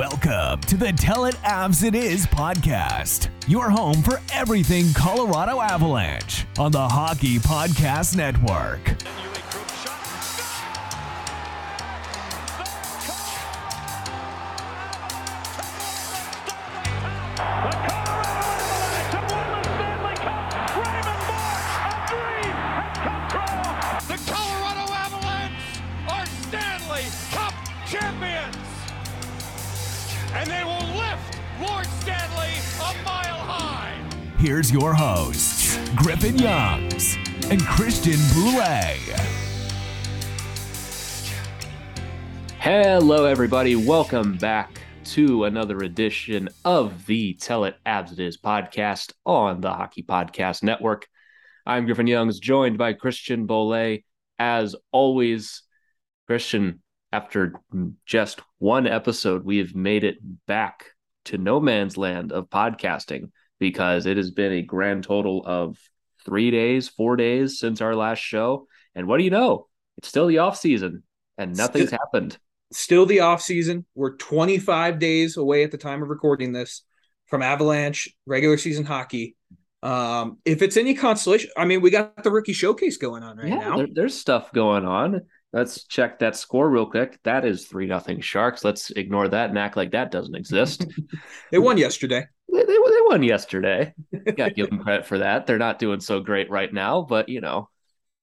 Welcome to the Tell It Avs It Is podcast, your home for everything Colorado Avalanche on the Hockey Podcast Network. Here's your hosts, Griffin Youngs and Christian Bolle. Hello, everybody. Welcome back to another edition of the Tell It Avs It Is podcast on the Hockey Podcast Network. I'm Griffin Youngs, joined by Christian Bolle. As always, Christian, after just one episode, we have made it back to no man's land of podcasting because it has been a grand total of three days, four days since our last show. And what do you know? It's still the off season and nothing's Still- happened. still the off season. We're 25 days away at the time of recording this from Avalanche regular season hockey. Um, if it's any consolation, I mean, we got the rookie showcase going on right yeah, now. there- there's stuff going on. Let's check that score real quick. That is three nothing Sharks. Let's ignore that and act like that doesn't exist. They won yesterday. they, they, they won yesterday. Got to give them credit for that. They're not doing so great right now, but you know,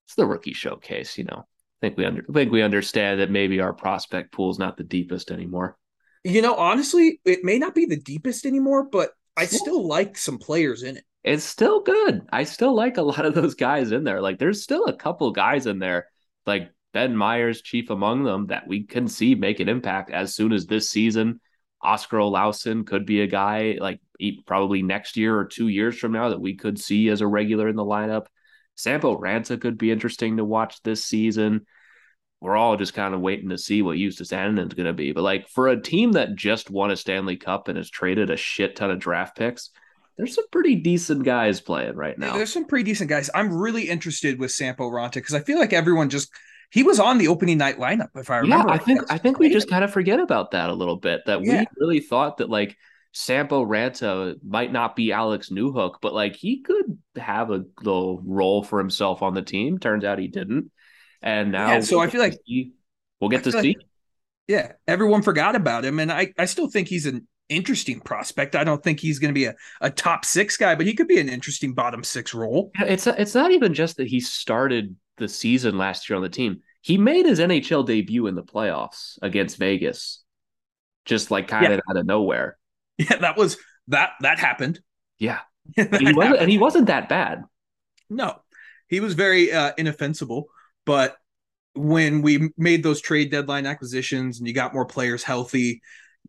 it's the rookie showcase. You know, I think we under I think we understand that maybe our prospect pool is not the deepest anymore. You know, honestly, it may not be the deepest anymore, but I still like some players in it. It's still good. I still like a lot of those guys in there. Like, there's still a couple guys in there, like Ben Meyers, chief among them, that we can see make an impact as soon as this season. Oskar Olausson could be a guy like probably next year or two years from now that we could see as a regular in the lineup. Sampo Ranta could be interesting to watch this season. We're all just kind of waiting to see what Justus Annunen's going to be. But like for a team that just won a Stanley Cup and has traded a shit ton of draft picks, there's some pretty decent guys playing right now. There's some pretty decent guys. I'm really interested with Sampo Ranta because I feel like everyone just he was on the opening night lineup, if I remember. Yeah. I think. I think we just kind of forget about that a little bit. That Yeah. we really thought that like Sampo Ranta might not be Alex Newhook, but like he could have a little role for himself on the team. Turns out he didn't, and now Yeah, so I feel like- see- we'll get I to see. like- Yeah, everyone forgot about him, and I, I still think he's an interesting prospect. I don't think he's going to be a, a top six guy, but he could be an interesting bottom six role. It's it's not even just that he started the season last year on the team. He made his NHL debut in the playoffs against Vegas, just like kind of out of nowhere. Yeah, that was that that happened. Yeah, That and he wasn't, happened. and he wasn't that bad. no, he was very uh, inoffensible, but when we made those trade deadline acquisitions and you got more players healthy,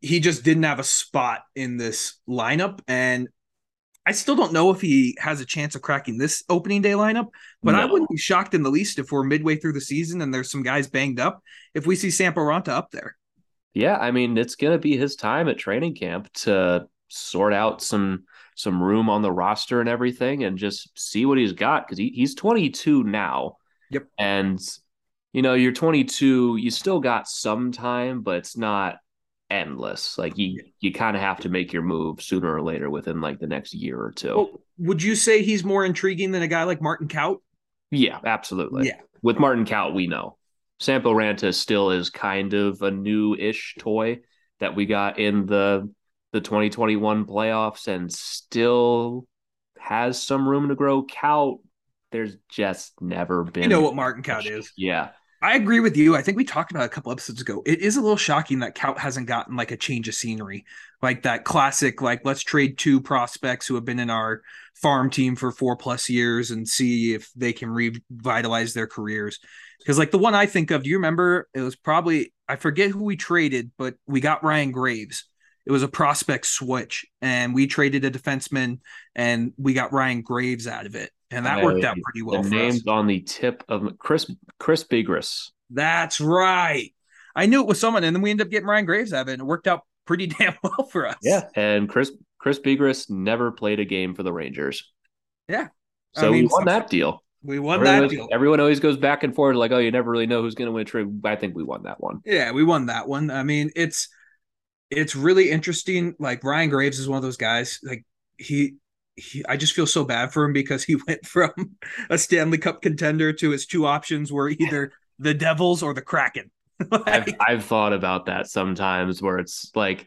he just didn't have a spot in this lineup. And I still don't know if he has a chance of cracking this opening day lineup, but I wouldn't be shocked in the least if we're midway through the season and there's some guys banged up if we see Sampo Ranta up there. Yeah, I mean, it's going to be his time at training camp to sort out some some room on the roster and everything and just see what he's got because he, he's 22 now. Yep. And you know, you're 22, you still got some time, but it's not endless. Like you you kind of have to make your move sooner or later within like the next year or two. Well, would you say he's more intriguing than a guy like Martin Kaut? yeah, absolutely. Yeah. with Martin Kaut, we know. Sampo Ranta still is kind of a new-ish toy that we got in the the 2021 playoffs and still has some room to grow. Kaut, there's just never been. You know what Martin Kaut is. Yeah. I agree with you. I think we talked about a couple episodes ago. It is a little shocking that Kaut hasn't gotten like a change of scenery, like that classic, like let's trade two prospects who have been in our farm team for four plus years and see if they can revitalize their careers. Because like the one I think of, do you remember? It was probably I forget who we traded, but we got Ryan Graves. It was a prospect switch, and we traded a defenseman, and we got Ryan Graves out of it, and that worked out pretty well. The for name's us. on the tip of Chris Chris Bigras. That's right. I knew it was someone, and then we ended up getting Ryan Graves out of it, and it worked out pretty damn well for us. Yeah, and Chris Chris Bigras never played a game for the Rangers. Yeah. I so mean, we won that deal. we won Everyone, that always, deal. everyone always goes back and forth like, oh, you never really know who's going to win a trade. I think we won that one. Yeah, we won that one. I mean, it's it's really interesting. Like Ryan Graves is one of those guys. Like he he I just feel so bad for him because he went from a Stanley Cup contender to his two options were either the Devils or the Kraken. I've, I've thought about that sometimes where it's like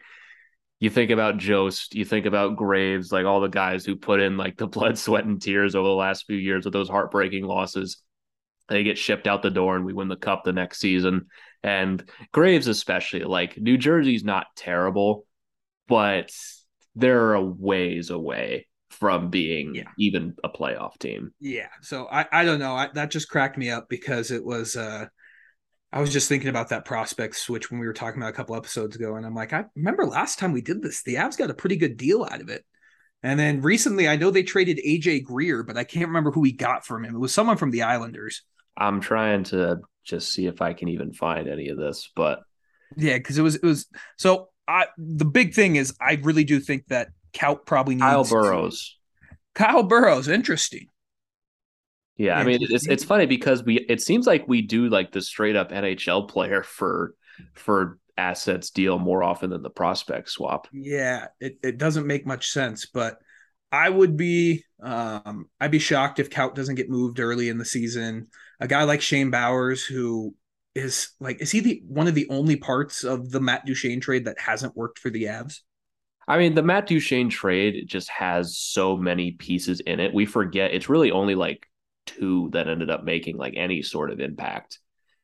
you think about Jost, you think about Graves, like all the guys who put in like the blood, sweat, and tears over the last few years with those heartbreaking losses. They get shipped out the door and we win the cup the next season. And Graves, especially, like New Jersey's not terrible, but they're a ways away from being Yeah. even a playoff team. yeah. So I I don't know. I, that just cracked me up because it was uh I was just thinking about that prospect switch when we were talking about a couple episodes ago, and I'm like, I remember last time we did this, the Avs got a pretty good deal out of it. And then recently, I know they traded AJ Greer, but I can't remember who we got from him. It was someone from the Islanders. I'm trying to just see if I can even find any of this, but Yeah, because it was it was so. I the big thing is I really do think that Kaut probably needs Kyle to- Burroughs. Kyle Burroughs, interesting. Yeah, I mean it's it's funny because we it seems like we do like the straight up NHL player for for assets deal more often than the prospect swap. Yeah, it, it doesn't make much sense, but I would be um I'd be shocked if Kaut doesn't get moved early in the season. A guy like Shane Bowers, who is like, is he the one of the only parts of the Matt Duchene trade that hasn't worked for the Avs? I mean, the Matt Duchene trade just has so many pieces in it. We forget it's really only like two that ended up making like any sort of impact.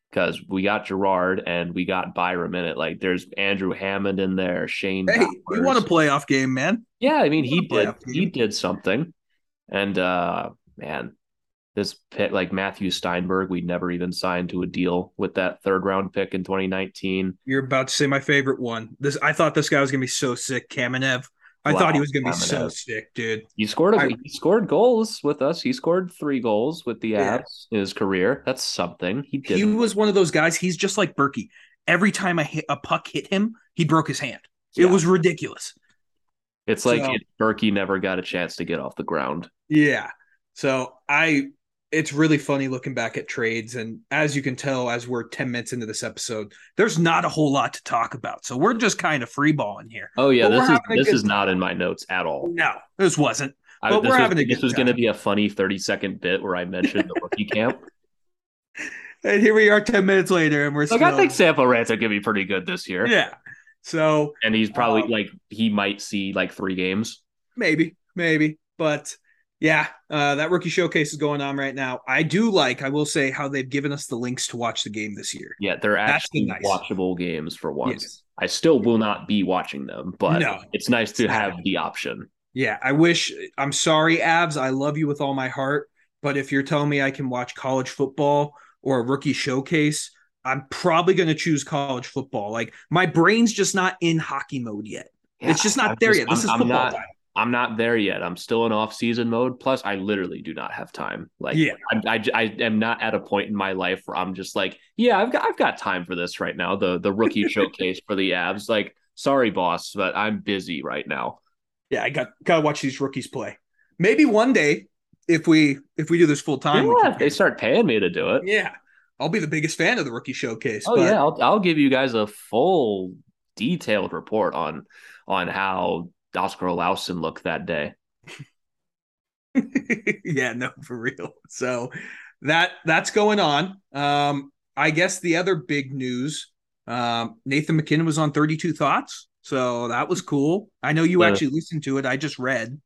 Because we got Girard and we got Byram in it. Like there's Andrew Hammond in there, Shane. Hey, you Bowers. won a playoff game, man. Yeah, I mean he did he did something. And uh man, this pick like Matthew Stienburg, we'd never even signed to a deal with that third round pick in 2019. You're about to say my favorite one. This I thought this guy was gonna be so sick, Kamenev. I Wow, thought he was gonna be so sick, dude. He scored a, I- he scored goals with us. He scored three goals with the Yeah. Avs in his career. That's something. He did He was one of those guys. He's just like Berkey. Every time a hit, a puck hit him, he broke his hand. It Yeah. was ridiculous. It's like so- Berkey never got a chance to get off the ground. Yeah. So I it's really funny looking back at trades and as you can tell as we're 10 minutes into this episode, there's not a whole lot to talk about. So we're just kind of freeballing here. Oh yeah, But this is this is not in my notes at all. No, this wasn't. I, But we're was, having a this was going to be a funny 30 second bit where I mentioned the rookie camp. And here we are 10 minutes later and we're Like still I think Sampo Ranta could be pretty good this year. Yeah. So And he's probably Um, like he might see like three games. maybe, maybe. But yeah, uh, that rookie showcase is going on right now. I do like, I will say, how they've given us the links to watch the game this year. Yeah, they're actually nice. watchable games for once. Yes. I still will not be watching them, but No. it's nice to have the option. Yeah, I wish. I'm sorry, Avs. I love you with all my heart. But if you're telling me I can watch college football or a rookie showcase, I'm probably going to choose college football. Like my brain's just not in hockey mode yet. it's just not I'm there just- yet. This I'm- is football not- time. I'm not there yet. I'm still in off season mode. Plus, I literally do not have time. Like, Yeah. I, I, I am not at a point in my life where I'm just like, yeah, I've got, I've got time for this right now. The, the rookie showcase for the Avs. Like, sorry, boss, but I'm busy right now. Yeah, I got got to watch these rookies play. Maybe one day, if we if we do this full time, yeah, if they start paying me to do it. yeah, I'll be the biggest fan of the rookie showcase. Oh but- yeah, I'll, I'll give you guys a full detailed report on on how Oscar Olausen look that day. yeah, no, for real. So, that that's going on. Um, I guess the other big news, um, Nathan MacKinnon was on 32 Thoughts. So that was cool. I know you actually listened to it. I just read.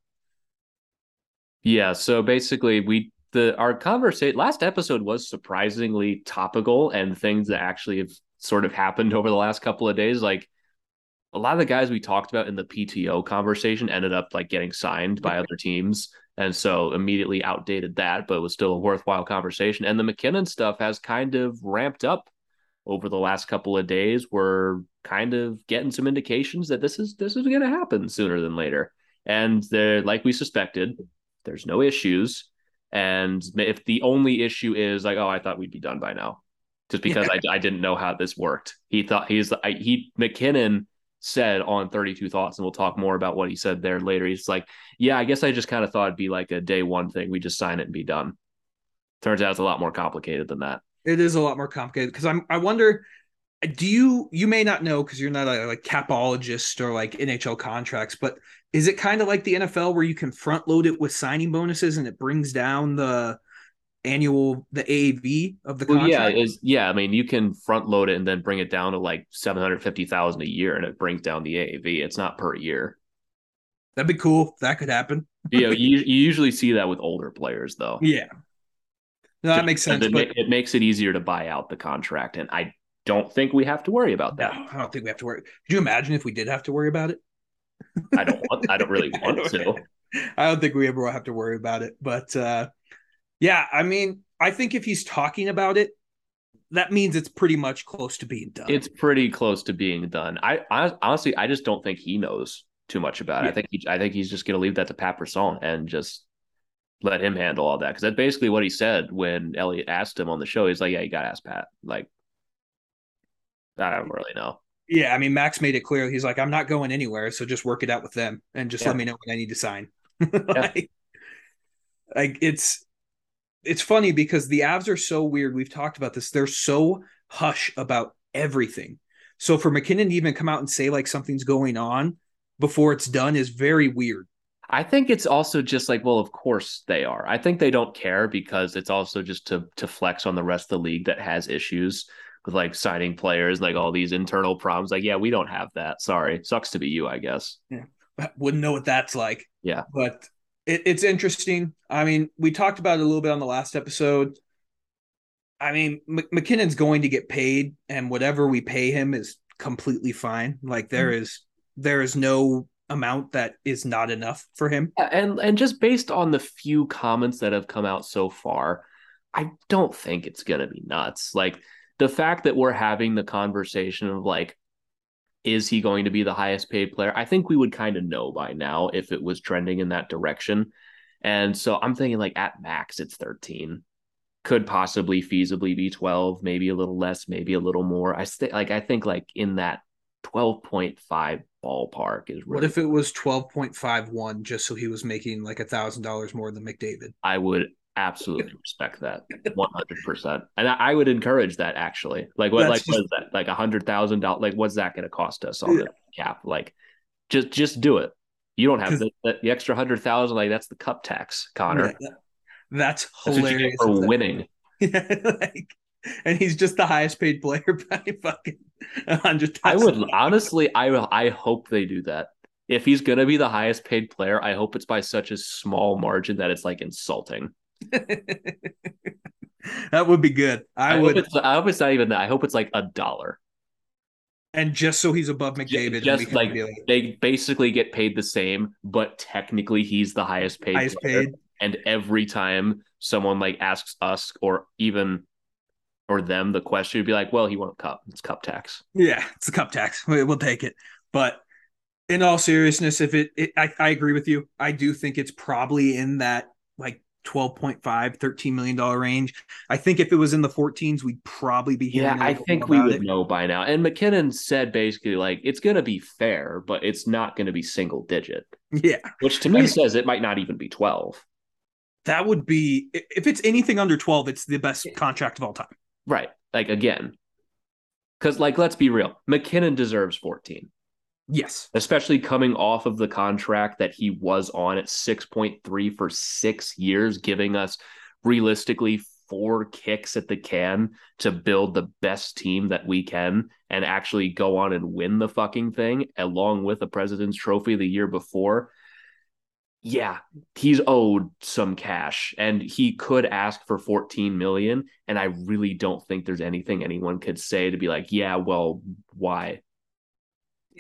Yeah, so basically we the our conversation last episode was surprisingly topical and things that actually have sort of happened over the last couple of days like a lot of the guys we talked about in the PTO conversation ended up like getting signed by other teams and so immediately outdated that but it was still a worthwhile conversation. And the MacKinnon stuff has kind of ramped up over the last couple of days. We're kind of getting some indications that this is this is going to happen sooner than later. And they're like we suspected there's no issues. And if the only issue is like, oh, I thought we'd be done by now, just because I, I didn't know how this worked. He thought he's I, he MacKinnon said on 32 Thoughts, and we'll talk more about what he said there later. He's like, yeah, I guess I just kind of thought it'd be like a day one thing. We just sign it and be done. Turns out it's a lot more complicated than that. It is a lot more complicated because I'm. I wonder. Do you? You may not know because you're not a like capologist or like NHL contracts, but is it kind of like the NFL where you can front load it with signing bonuses and it brings down the annual the AAV of the Well, contract? yeah, is yeah. I mean, you can front load it and then bring it down to like seven hundred fifty thousand a year, and it brings down the AAV. It's not per year. That'd be cool. That could happen. you know, you, you usually see that with older players, though. Yeah. No, that makes sense. It, But it makes it easier to buy out the contract, and I don't think we have to worry about no, that. I don't think we have to worry. Could you imagine if we did have to worry about it? I don't want. I don't really want to. I don't think we ever will have to worry about it. But uh yeah, I mean, I think if he's talking about it, that means it's pretty much close to being done. It's pretty close to being done. I, I honestly, I just don't think he knows too much about it. I think he, I think he's just going to leave that to Pat Brisson and just let him handle all that because that's basically what he said when Elliot asked him on the show. He's like, "Yeah, you got to ask Pat." Like, I don't really know. yeah, I mean, Max made it clear. He's like, I'm not going anywhere, so just work it out with them and just Yeah. let me know when I need to sign. like, like it's it's funny because the Avs are so weird. We've talked about this. They're so hush about everything. So for MacKinnon to even come out and say like something's going on before it's done is very weird. I think it's also just like, well, of course they are. I think they don't care because it's also just to to flex on the rest of the league that has issues with like signing players, like all these internal problems. Like, yeah, we don't have that. Sorry, sucks to be you, I guess. Wouldn't know what that's like. Yeah. But it, it's interesting. I mean, we talked about it a little bit on the last episode. I mean, M- MacKinnon's going to get paid, and whatever we pay him is completely fine. Like there mm-hmm. is there is no amount that is not enough for him. And and just based on the few comments that have come out so far, I don't think it's gonna be nuts. Like the fact that we're having the conversation of like, is he going to be the highest paid player? I think we would kind of know by now if it was trending in that direction. And so I'm thinking like at max it's 13. Could possibly feasibly be 12, maybe a little less, maybe a little more. I st- like I think like in that 12.5 ballpark is really What if it was twelve point five one, just so he was making like a thousand dollars more than McDavid? I would absolutely respect that 100%. And I, I would encourage that actually. Like what That's like just- what is that? Like a hundred thousand dollars like what's that going to cost us on the cap? Like just just do it. You don't have the, the, the extra hundred thousand. Like that's the cup tax, Connor. Yeah, that- that's That's hilarious. get for winning. Yeah, like, and he's just the highest paid player by fucking a hundred. I would honestly, I I hope they do that. If he's gonna be the highest paid player, I hope it's by such a small margin that it's like insulting. that would be good. I, I, would, hope I hope it's not even that. I hope it's like a dollar. and just so he's above McDavid, just like they basically get paid the same, but technically he's the highest paid. highest player. paid. And every time someone like asks us or even or them the question, would be like, "Well, he won a cup. It's cup tax." Yeah, it's a cup tax. We- We'll take it. But in all seriousness, if it, it I, I agree with you. I do think it's probably in that like 12.5, 13 million dollar range. I think if it was in the 14s, we'd probably be Yeah, I think we would it. know by now. And MacKinnon said basically like it's going to be fair, but it's not going to be single digit, Yeah, which to me I mean- says it might not even be 12. that would be if it's anything under 12, it's the best contract of all time. Right. Like again. Cuz like let's be real. MacKinnon deserves 14. Yes. especially coming off of the contract that he was on at 6.3 for 6 years giving us realistically four kicks at the can to build the best team that we can and actually go on and win the fucking thing along with the president's trophy the year before yeah he's owed some cash and he could ask for 14 million and i really don't think there's anything anyone could say to be like yeah well why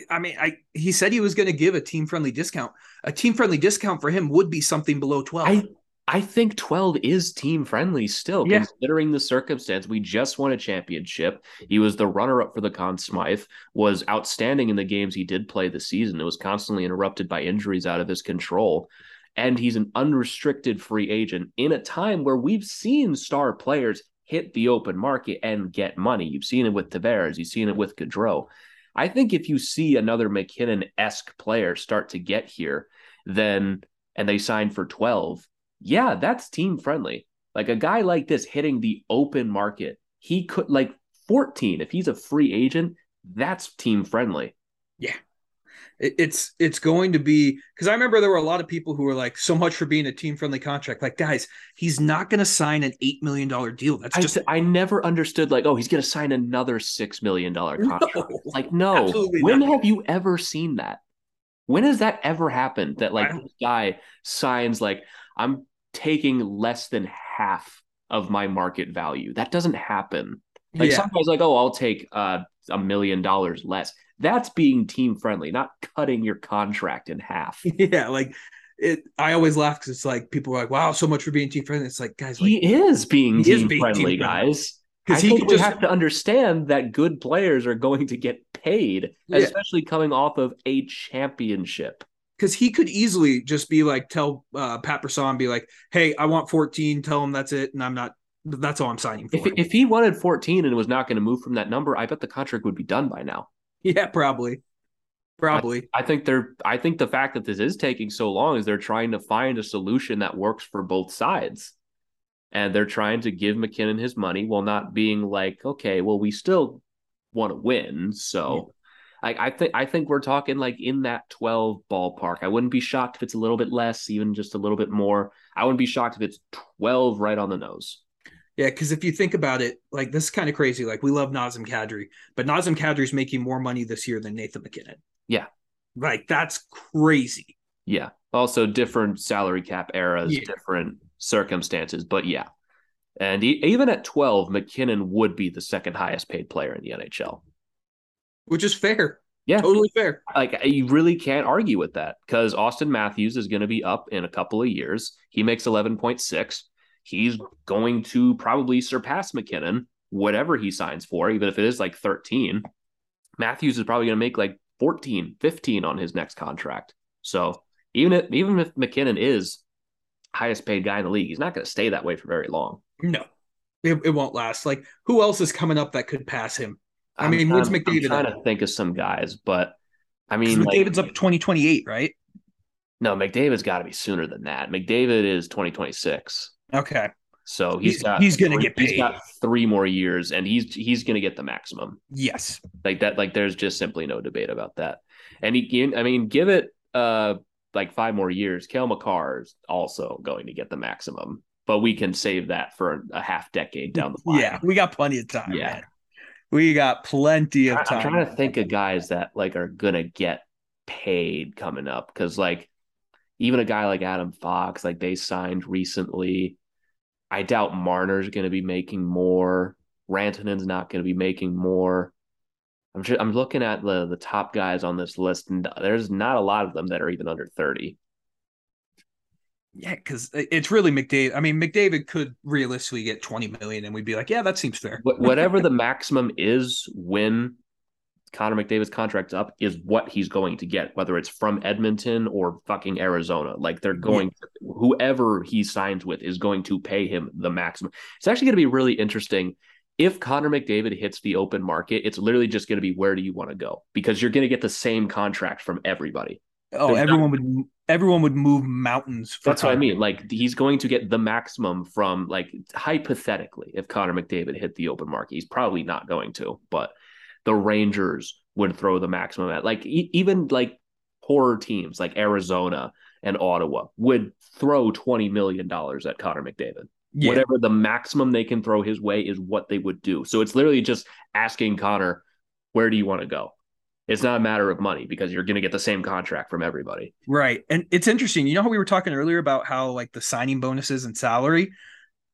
I mean, I he said he was going to give a team friendly discount. A team friendly discount for him would be something below 12. I I think 12 is team friendly still, Yeah. considering the circumstance. We just won a championship. He was the runner up for the Conn Smythe, was outstanding in the games he did play this season. It was constantly interrupted by injuries out of his control. And he's an unrestricted free agent in a time where we've seen star players hit the open market and get money. You've seen it with Tavares, you've seen it with Gaudreau. I think if you see another MacKinnon esque player start to get here, then and they sign for 12, yeah, that's team friendly. Like a guy like this hitting the open market, he could like 14. If he's a free agent, that's team friendly. It- it's it's going to be because I remember there were a lot of people who were like, so much for being a team friendly contract. Like, guys, he's not going to sign an eight million dollar deal. That's I, just I never understood like, oh, he's going to sign another $6 million contract. No, like, no. When not. have you ever seen that? When has that ever happened that like this guy signs like, I'm taking less than half of my market value? That doesn't happen. Like yeah. some guys like, oh, I'll take uh, a million dollars less. That's being team friendly, not cutting your contract in half. yeah, like it. I always laugh because it's like people are like, wow, so much for being team friendly. It's like, guys, like he is being He is team being friendly, team-friendly. guys. Because he think could we just have to understand that good players are going to get paid, Yeah. especially coming off of a championship. because he could easily just be like, tell uh, Pat be like, hey, I want 14. Tell him that's it, and I'm not. That's all I'm signing for. If if he wanted 14 and was not going to move from that number, I bet the contract would be done by now. yeah, probably, probably. I think they're I think the fact that this is taking so long is they're trying to find a solution that works for both sides. And they're trying to give MacKinnon his money while not being like, okay, well, we still want to win. So I, I think I think we're talking like in that 12 ballpark. I wouldn't be shocked if it's a little bit less, even just a little bit more. I wouldn't be shocked if it's 12 right on the nose. Yeah, because if you think about it, like this is kind of crazy. Like we love Nazem Kadri, but Nazem Kadri is making more money this year than Nathan MacKinnon. Yeah. like that's crazy. Yeah. Also, different salary cap eras, Yeah. different circumstances, but yeah. And e- even at 12, MacKinnon would be the second highest paid player in the NHL. Which is fair, Yeah. totally fair. Like you really can't argue with that because Auston Matthews is going to be up in a couple of years. He makes 11.6. He's going to probably surpass MacKinnon, whatever he signs for, even if it is like 13. Matthews is probably going to make like 14, 15 on his next contract. So even if, even if MacKinnon is highest paid guy in the league, he's not going to stay that way for very long. No, it, it won't last. Like who else is coming up that could pass him? I I'm mean, what's McDavid I'm trying at? to think of some guys, but I mean, like, McDavid's up 2028, right? no, McDavid's got to be sooner than that. McDavid is 2026. Okay. So he's He's- got he's gonna three- get He's paid. got three more years, and he's he's gonna get the maximum. Yes. Like that. Like there's just simply no debate about that. And he, I mean, give it uh like five more years. Cale Makar is also going to get the maximum, but we can save that for a half decade down the line. Yeah, we got plenty of time. Yeah. man. We got plenty of time. I'm trying to think of guys that like are gonna get paid coming up because like even a guy like Adam Fox, like they signed recently. I doubt Marner's gonna be making more. Rantanen's not gonna be making more. I'm just, I'm looking at the the top guys on this list, and there's not a lot of them that are even under 30. Yeah, because it's really McDavid. I mean, McDavid could realistically get 20 million, and we'd be like, yeah, that seems fair. Whatever the maximum is when Connor McDavid's contract's up is what he's going to get, whether it's from Edmonton or fucking Arizona. Like they're going, whoever he signs with is going to pay him the maximum. It's actually going to be really interesting. If Connor McDavid hits the open market, it's literally just going to be where do you want to go? Because you're going to get the same contract from everybody. Oh, There's everyone would everyone would move mountains. For That's what I mean. Like he's going to get the maximum from like hypothetically, if Connor McDavid hit the open market, he's probably not going to, but the Rangers would throw the maximum at like e- even like horror teams like Arizona and Ottawa would throw twenty million dollars at Connor McDavid. Yeah. Whatever the maximum they can throw his way is what they would do. So it's literally just asking Connor, where do you want to go? It's not a matter of money because you're going to get the same contract from everybody. Right. And it's interesting. You know how we were talking earlier about how like the signing bonuses and salary?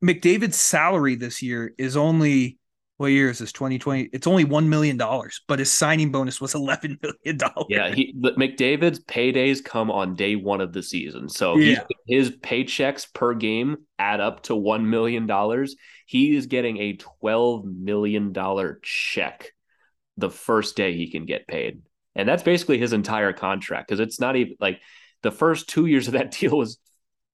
McDavid's salary this year is only what year is this 2020 it's only 1 million dollars but his signing bonus was 11 million dollars Yeah, he McDavid's paydays come on day one of the season, so Yeah. his paychecks per game add up to one million dollars. He is getting a twelve million dollar check the first day he can get paid, and that's basically his entire contract because it's not even like the first two years of that deal was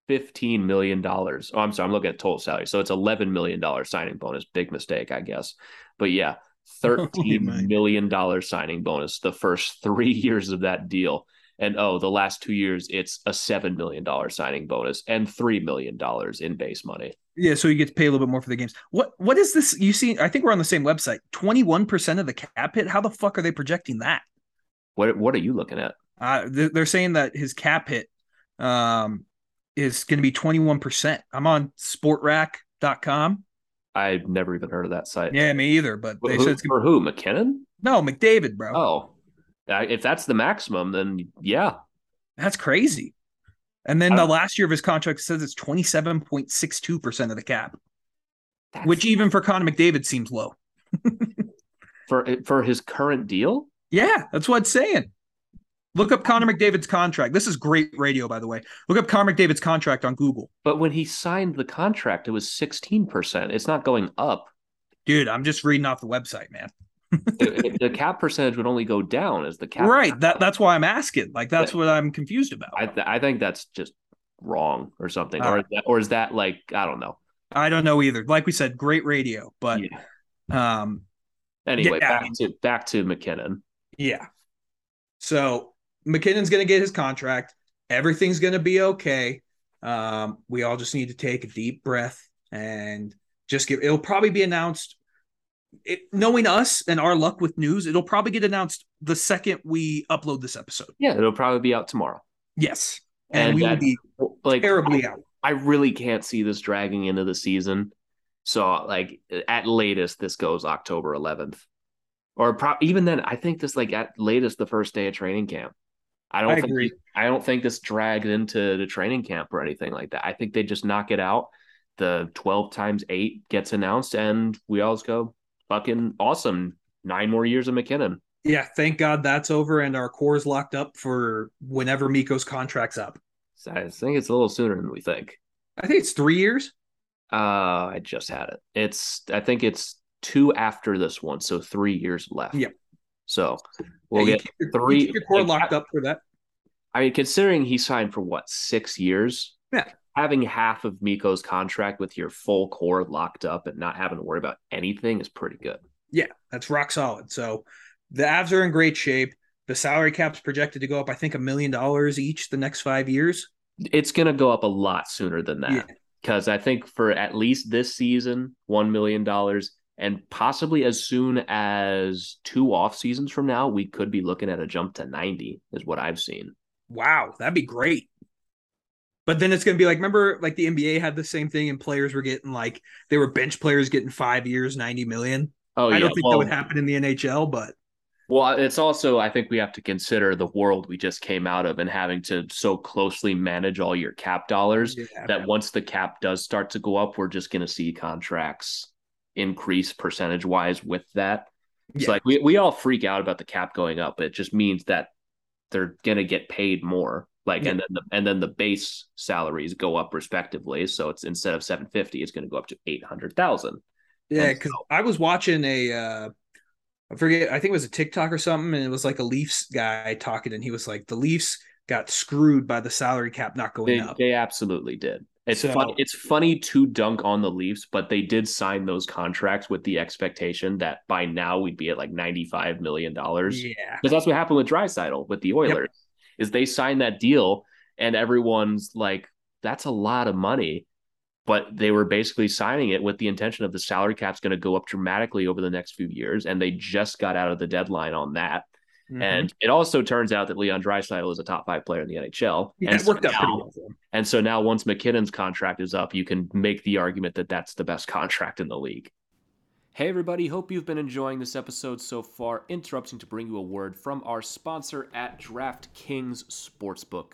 fifteen million dollars. Oh, I'm sorry, I'm looking at total salary, so it's eleven million dollar signing bonus. Big mistake, I guess, but yeah. Thirteen million dollar signing bonus the first three years of that deal. And oh, the last two years, it's a $7 million signing bonus and $3 million in base money. yeah so he gets paid a little bit more for the games what what is this you see i think we're on the same website 21% of the cap hit how the fuck are they projecting that What, what are you looking at? uh they're, they're saying that his cap hit um is going to be 21% i'm on spotrac.com I've never even heard of that site. yeah me either but they Who- said it's gonna, for who? MacKinnon? no mcdavid bro Oh, if that's the maximum, then yeah. That's crazy. And then the last year of his contract says it's 27.62% of the cap, That's- which even for Connor McDavid seems low. for for his current deal, Yeah, that's what it's saying. Look up Connor McDavid's contract. This is great radio, by the way. Look up Connor McDavid's contract on Google. but when he signed the contract, it was sixteen percent. It's not going up. Dude, I'm just reading off the website, man. the, the cap percentage would only go down as the cap. right. That that's why I'm asking. Like that's what I'm confused about. I th- I think that's just wrong or something, All or right. is that, or is that like I don't know. I don't know either. Like we said, great radio, but Yeah. um Anyway, Yeah, back to back to MacKinnon. Yeah. So MacKinnon's going to get his contract. Everything's going to be okay. Um, we all just need to take a deep breath and just give. It'll probably be announced. It, knowing us and our luck with news, it'll probably get announced the second we upload this episode. Yeah, it'll probably be out tomorrow. Yes, and, And we will be Like terribly out. I really can't see this dragging into the season. So like at latest this goes October 11th. Or pro- even then I think this like at latest the first day of training camp. I don't I think agree. I don't think this dragged into the training camp or anything like that. I think they just knock it out. The 12 times 8 gets announced and we all just go fucking awesome. 9 more years of McKinnon. Yeah, thank God that's over and our core is locked up for whenever Mikko's contract's up. So I think it's a little sooner than we think. I think it's three years. Uh, I just had it. It's I think it's two after this one, so three years left. Yep. So we'll Yeah, you get. your, you three- keep your core like, locked up for that. I mean, considering he signed for what six years. Yeah. Having half of Mikko's contract with your full core locked up and not having to worry about anything is pretty good. Yeah, that's rock solid. So the Avs are in great shape. The salary cap's projected to go up, I think, a million dollars each the next five years. It's gonna go up a lot sooner than that. Yeah. because I think for at least this season, one million dollars, and possibly as soon as two off seasons from now, we could be looking at a jump to ninety. Is what I've seen. Wow, that'd be great. But then it's going to be like, remember, like the NBA had the same thing, and players were getting like they were bench players getting five years, ninety million. Oh I don't think well, that would happen in the NHL, but well, it's also I think we have to consider the world we just came out of and having to so closely manage all your cap dollars yeah, that once the cap does start to go up, we're just going to see contracts increase percentage wise with that. It's Yeah. like we, we all freak out about the cap going up. But it just means that they're gonna get paid more. Like and then the and then the base salaries go up respectively. So it's instead of seven fifty, it's gonna go up to eight hundred thousand. yeah. Because I was watching a, uh, I forget, I think it was a TikTok or something, and it was like a Leafs guy talking, and he was like, the Leafs got screwed by the salary cap not going They, up. they absolutely did. It's So- funny. It's funny to dunk on the Leafs, but they did sign those contracts with the expectation that by now we'd be at like ninety five million dollars. Yeah, because that's what happened with Draisaitl with the Oilers. Is they signed that deal and everyone's like, "That's a lot of money," but they were basically signing it with the intention of the salary cap's going to go up dramatically over the next few years, and they just got out of the deadline on that. Mhm. And it also turns out that Leon Draisaitl is a top five player in the NHL. yeah, and it worked so out pretty now- well. And so now, once MacKinnon's contract is up, you can make the argument that that's the best contract in the league. Hey, everybody. Hope you've been enjoying this episode so far. Interrupting to bring you a word from our sponsor at DraftKings Sportsbook.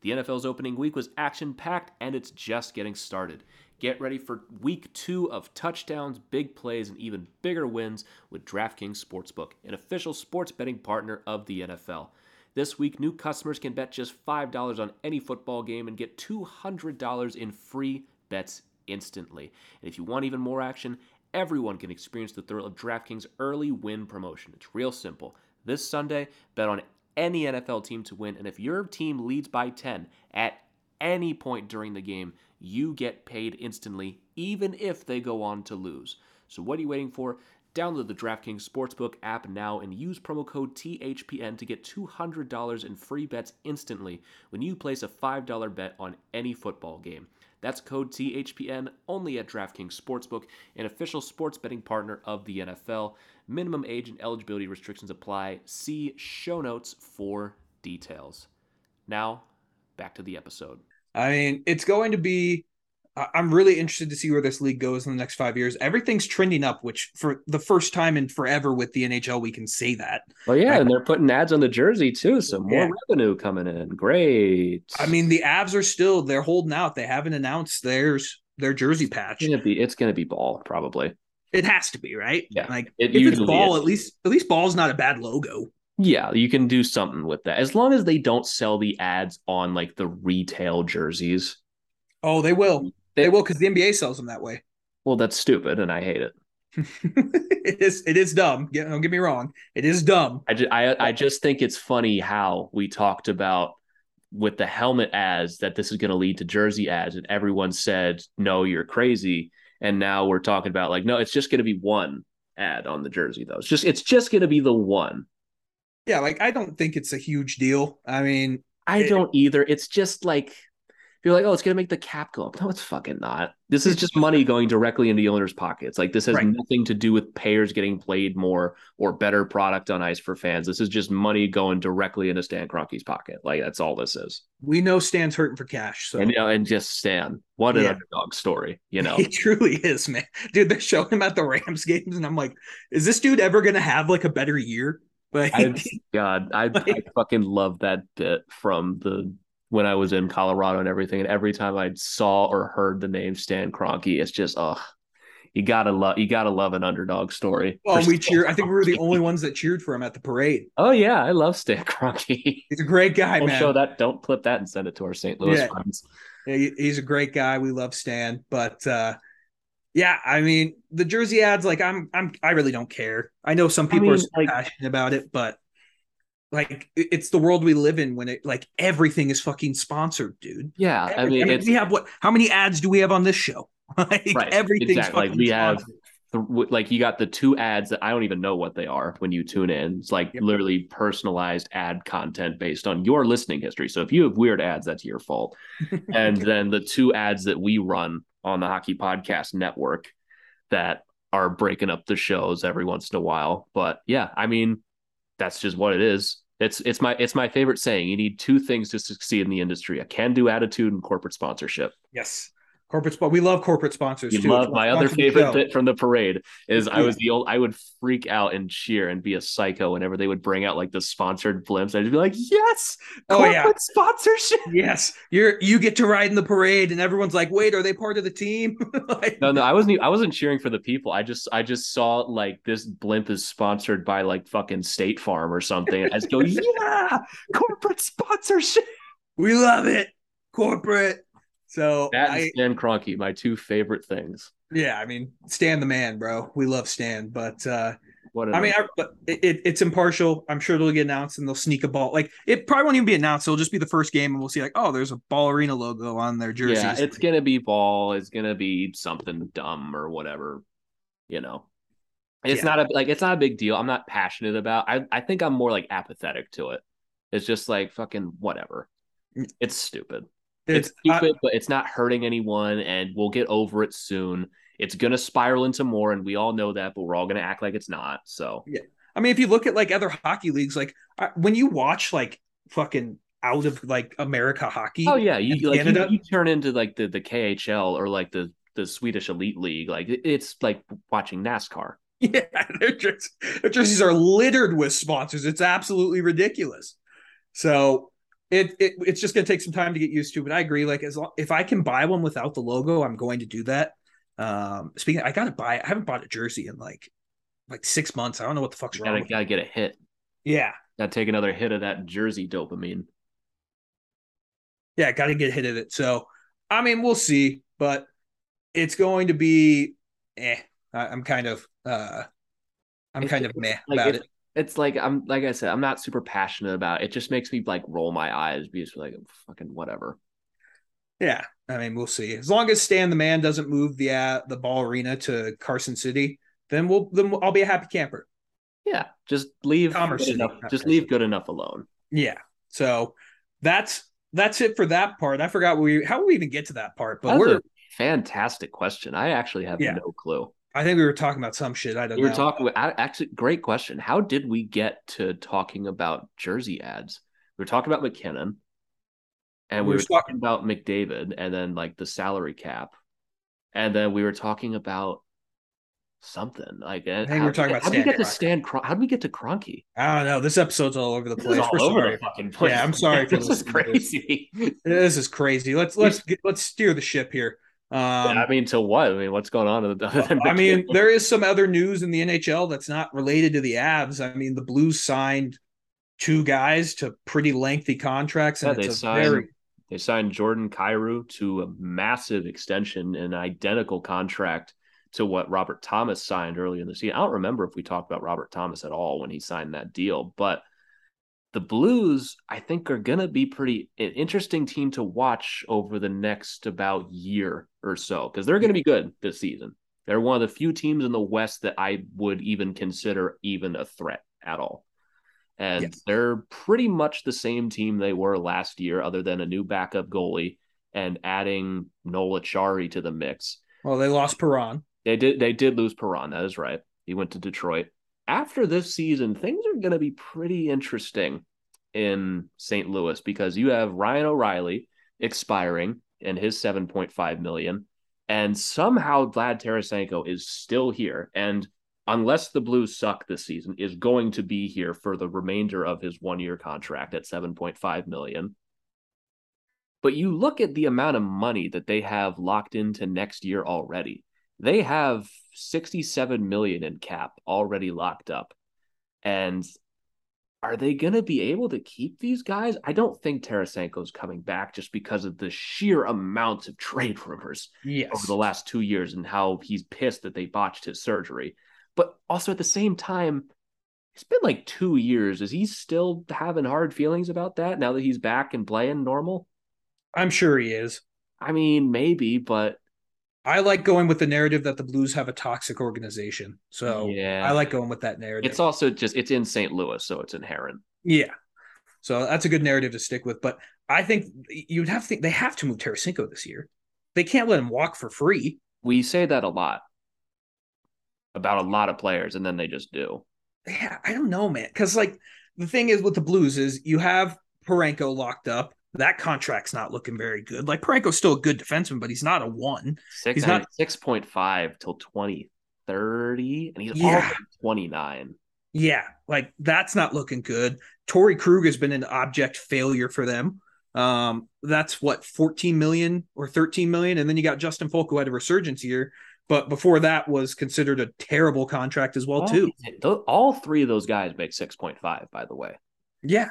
The NFL's opening week was action packed, and it's just getting started. Get ready for week two of touchdowns, big plays, and even bigger wins with DraftKings Sportsbook, an official sports betting partner of the NFL. This week, new customers can bet just $5 on any football game and get $200 in free bets instantly. And if you want even more action, everyone can experience the thrill of DraftKings early win promotion. It's real simple. This Sunday, bet on any NFL team to win, and if your team leads by 10 at any point during the game, you get paid instantly, even if they go on to lose. So, what are you waiting for? Download the DraftKings Sportsbook app now and use promo code THPN to get $200 in free bets instantly when you place a $5 bet on any football game. That's code THPN only at DraftKings Sportsbook, an official sports betting partner of the NFL. Minimum age and eligibility restrictions apply. See show notes for details. Now, back to the episode. I mean, it's going to be. I'm really interested to see where this league goes in the next five years. Everything's trending up, which for the first time in forever with the NHL, we can say that. Well, yeah, Right. and they're putting ads on the jersey too, so more Yeah. revenue coming in. Great. I mean, the Avs are still they're holding out. They haven't announced theirs their jersey patch. it's gonna be it's gonna be ball probably. It has to be right. Yeah, like it if it's ball, is. at least at least ball's not a bad logo. Yeah, you can do something with that as long as they don't sell the ads on like the retail jerseys. Oh, they will. They- They will because the NBA sells them that way. Well, that's stupid, and I hate it. it is. It is dumb. Don't get me wrong. It is dumb. I just, I, I just think it's funny how we talked about with the helmet ads that this is going to lead to jersey ads, and everyone said, "No, you're crazy." And now we're talking about like, no, it's just going to be one ad on the jersey, though. It's just, it's just going to be the one. Yeah, like I don't think it's a huge deal. I mean, I It- don't either. It's just like you're like, oh, it's gonna make the cap go up. No, it's fucking not. This is just money going directly into the owner's pockets. Like this has Right. nothing to do with payers getting played more or better product on ice for fans. This is just money going directly into Stan Kroenke's pocket. Like that's all this is. we know Stan's hurting for cash, so And you know, and just Stan, what an Yeah. underdog story. You know, He truly is, man. Dude, they're showing him at the Rams games, and I'm like, is this dude ever gonna have like a better year? Like, I, God, I, I fucking love that bit from the when I was in Colorado and everything. And every time I saw or heard the name Stan Kroenke, it's just oh, you gotta love you gotta love an underdog story. well, we cheer. I think we were the only ones that cheered for him at the parade. Oh yeah, I love Stan Kroenke. He's a great guy, Don't man. show that. Don't clip that and send it to our St. Louis Yeah. friends. Yeah, he's a great guy. We love Stan, but uh yeah, I mean the jersey ads. Like, I'm, I'm, I really don't care. I know some I people are so like- passionate about it, but like, it's the world we live in when it like everything is fucking sponsored, dude. Yeah, I Everything. mean, we have what? How many ads do we have on this show? like, Right, everything's exactly. Like, we have- sponsored. th- like you got the two ads that I don't even know what they are when you tune in. It's like Yep. literally personalized ad content based on your listening history. So if you have weird ads, that's your fault. and then the two ads that we run on the Hockey Podcast Network that are breaking up the shows every once in a while. But yeah, I mean, that's just what it is. It's it's my it's my favorite saying. You need two things to succeed in the industry: a can-do attitude and corporate sponsorship. Yes. Corporate spot. We love corporate sponsors You too. love my other to sponsor the favorite bit from the parade is I was the old I would freak out and cheer and be a psycho whenever they would bring out like the sponsored blimps. I'd just be like, yes, Oh, corporate yeah. sponsorship. Yes, you're you get to ride in the parade, and everyone's like, "Wait, are they part of the team?" like, No, no, I wasn't. I wasn't cheering for the people. I just, I just saw like this blimp is sponsored by like fucking State Farm or something. And I just go, yeah, corporate sponsorship. we love it, corporate. So That I, and Stan Kroenke, my two favorite things. yeah, I mean, Stan the man, bro. We love Stan, but uh What I mean, I, but it, it, it's impartial. I'm sure it'll get announced, and they'll sneak a ball. Like it probably won't even be announced. It'll just be the first game, and we'll see like, oh, there's a ball arena logo on their jerseys. yeah, it's gonna be ball. It's gonna be something dumb or whatever. You know, it's Yeah. not a like it's not a big deal. I'm not passionate about. I I think I'm more like apathetic to it. It's just like fucking whatever. It's stupid. It's, I- stupid, but it's not hurting anyone, and we'll get over it soon. It's gonna spiral into more, and we all know that, but we're all gonna act like it's not. So I I mean, if you look at like other hockey leagues, like uh, when you watch like fucking out of like America hockey. Oh yeah, you like you, you turn into like the the KHL or like the the Swedish elite league. Like it's like watching NASCAR. Yeah, their jerseys, their jerseys are littered with sponsors. It's absolutely ridiculous. So it, it it's just gonna take some time to get used to. But I agree. Like as long, if I can buy one without the logo, I'm going to do that. Um, speaking, I gotta buy. I haven't bought a jersey in like like six months. I don't know what the fuck's wrong. Gotta me. gotta get a hit. Yeah, Gotta take another hit of that jersey dopamine. yeah, gotta get a hit of it. So I mean, we'll see, but it's going to be. Eh, I, I'm kind of. uh I'm It's- kind of meh like about it. It's like I'm like I said, I'm not super passionate about it. It just makes me like roll my eyes because like fucking whatever. Yeah, I mean, we'll see. As long as Stan the Man doesn't move the uh, the ball arena to Carson City, then we'll then I'll be a happy camper. Yeah, just leave Commerce City, enough. Just leave good enough alone. Yeah. So that's that's it for that part. I forgot we how we even get to that part, but That's we're a fantastic question. I actually have Yeah. no clue. I think we were talking about some shit. I don't know. We were know. talking. About, Actually, great question. How did we get to talking about jersey ads? We were talking about MacKinnon, and we We were were talking about McDavid, and then like the salary cap, and then we were talking about something like. I think we were talking about How did we Stan get to. Stan? How did we get to Kroenke? I don't know. This episode's all over the place. all We're over sorry. the fucking place. Yeah, I'm sorry this is to this. crazy. This is crazy. Let's let's get, let's steer the ship here. Um, I mean, to what? I mean, what's going on? Than I mean, there is some other news in the NHL that's not related to the Avs. I mean, the Blues signed two guys to pretty lengthy contracts, and Yeah, they it's a signed very they signed Jordan Kyrou to a massive extension, an identical contract to what Robert Thomas signed earlier in the season. I don't remember if we talked about Robert Thomas at all when he signed that deal, but the Blues, I think, are gonna be pretty an interesting team to watch over the next about year or so because they're gonna be good this season. They're one of the few teams in the West that I would even consider even a threat at all. And Yes. they're pretty much the same team they were last year, other than a new backup goalie and adding Noel Acciari to the mix. well, they lost Perron. They did they did lose Perron, that is right. He went to Detroit. After this season, things are gonna be pretty interesting in St. Louis because you have Ryan O'Reilly expiring and his 7.5 million. And somehow Vlad Tarasenko is still here. And unless the Blues suck this season, is going to be here for the remainder of his one-year contract at 7.5 million. But you look at the amount of money that they have locked into next year already. They have 67 million in cap already locked up. And are they going to be able to keep these guys? I don't think Tarasenko's coming back just because of the sheer amount of trade rumors Yes. over the last two years and how he's pissed that they botched his surgery. But also at the same time, it's been like two years. Is he still having hard feelings about that now that he's back and playing normal? I'm sure he is. I mean, maybe, but I like going with the narrative that the Blues have a toxic organization. So Yeah. I like going with that narrative. it's also just it's in St. Louis, so it's inherent. yeah. So that's a good narrative to stick with. But I think you'd have to think they have to move Tarasenko this year. They can't let him walk for free. We say that a lot about a lot of players, and then they just do. Yeah, I don't know, man. Because like the thing is with the Blues is you have Parayko locked up. That contract's not looking very good. Like Parayko's still a good defenseman, but he's not a one. Six, He's not- 6.5 till 2030, and he's Yeah. 29. Yeah, like that's not looking good. Torey Krug has been an object failure for them. Um, that's what 14 million or 13 million, and then you got Justin Faulk who had a resurgence year, but before that was considered a terrible contract as well All too. All three of those guys make 6.5, by the way. Yeah,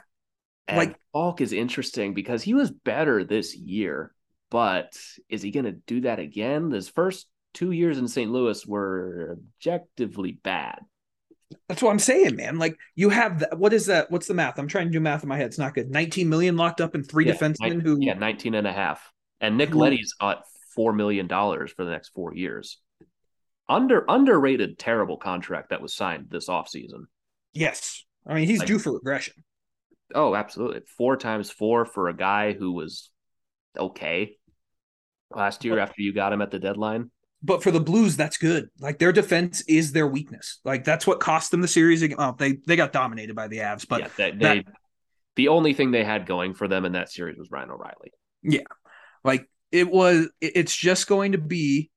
And Like- Faulk is interesting because he was better this year, but is he going to do that again? His first two years in St. Louis were objectively bad. that's what I'm saying, man. Like you have that. What is that? What's the math? I'm trying to do math in my head. It's not good. 19 million locked up in three Yeah, defensemen nine- who. Yeah, 19 and a half. And Nick Leddy's at $4 million for the next four years. Under underrated, terrible contract that was signed this offseason. Yes, I mean he's Like- due for regression. Oh, absolutely. Four times four for a guy who was okay last year after you got him at the deadline. but for the Blues, that's good. Like their defense is their weakness. Like that's what cost them the series. Well, they they got dominated by the Avs, but yeah, they, that- they the only thing they had going for them in that series was Ryan O'Reilly. Yeah, like it was. It's just going to be.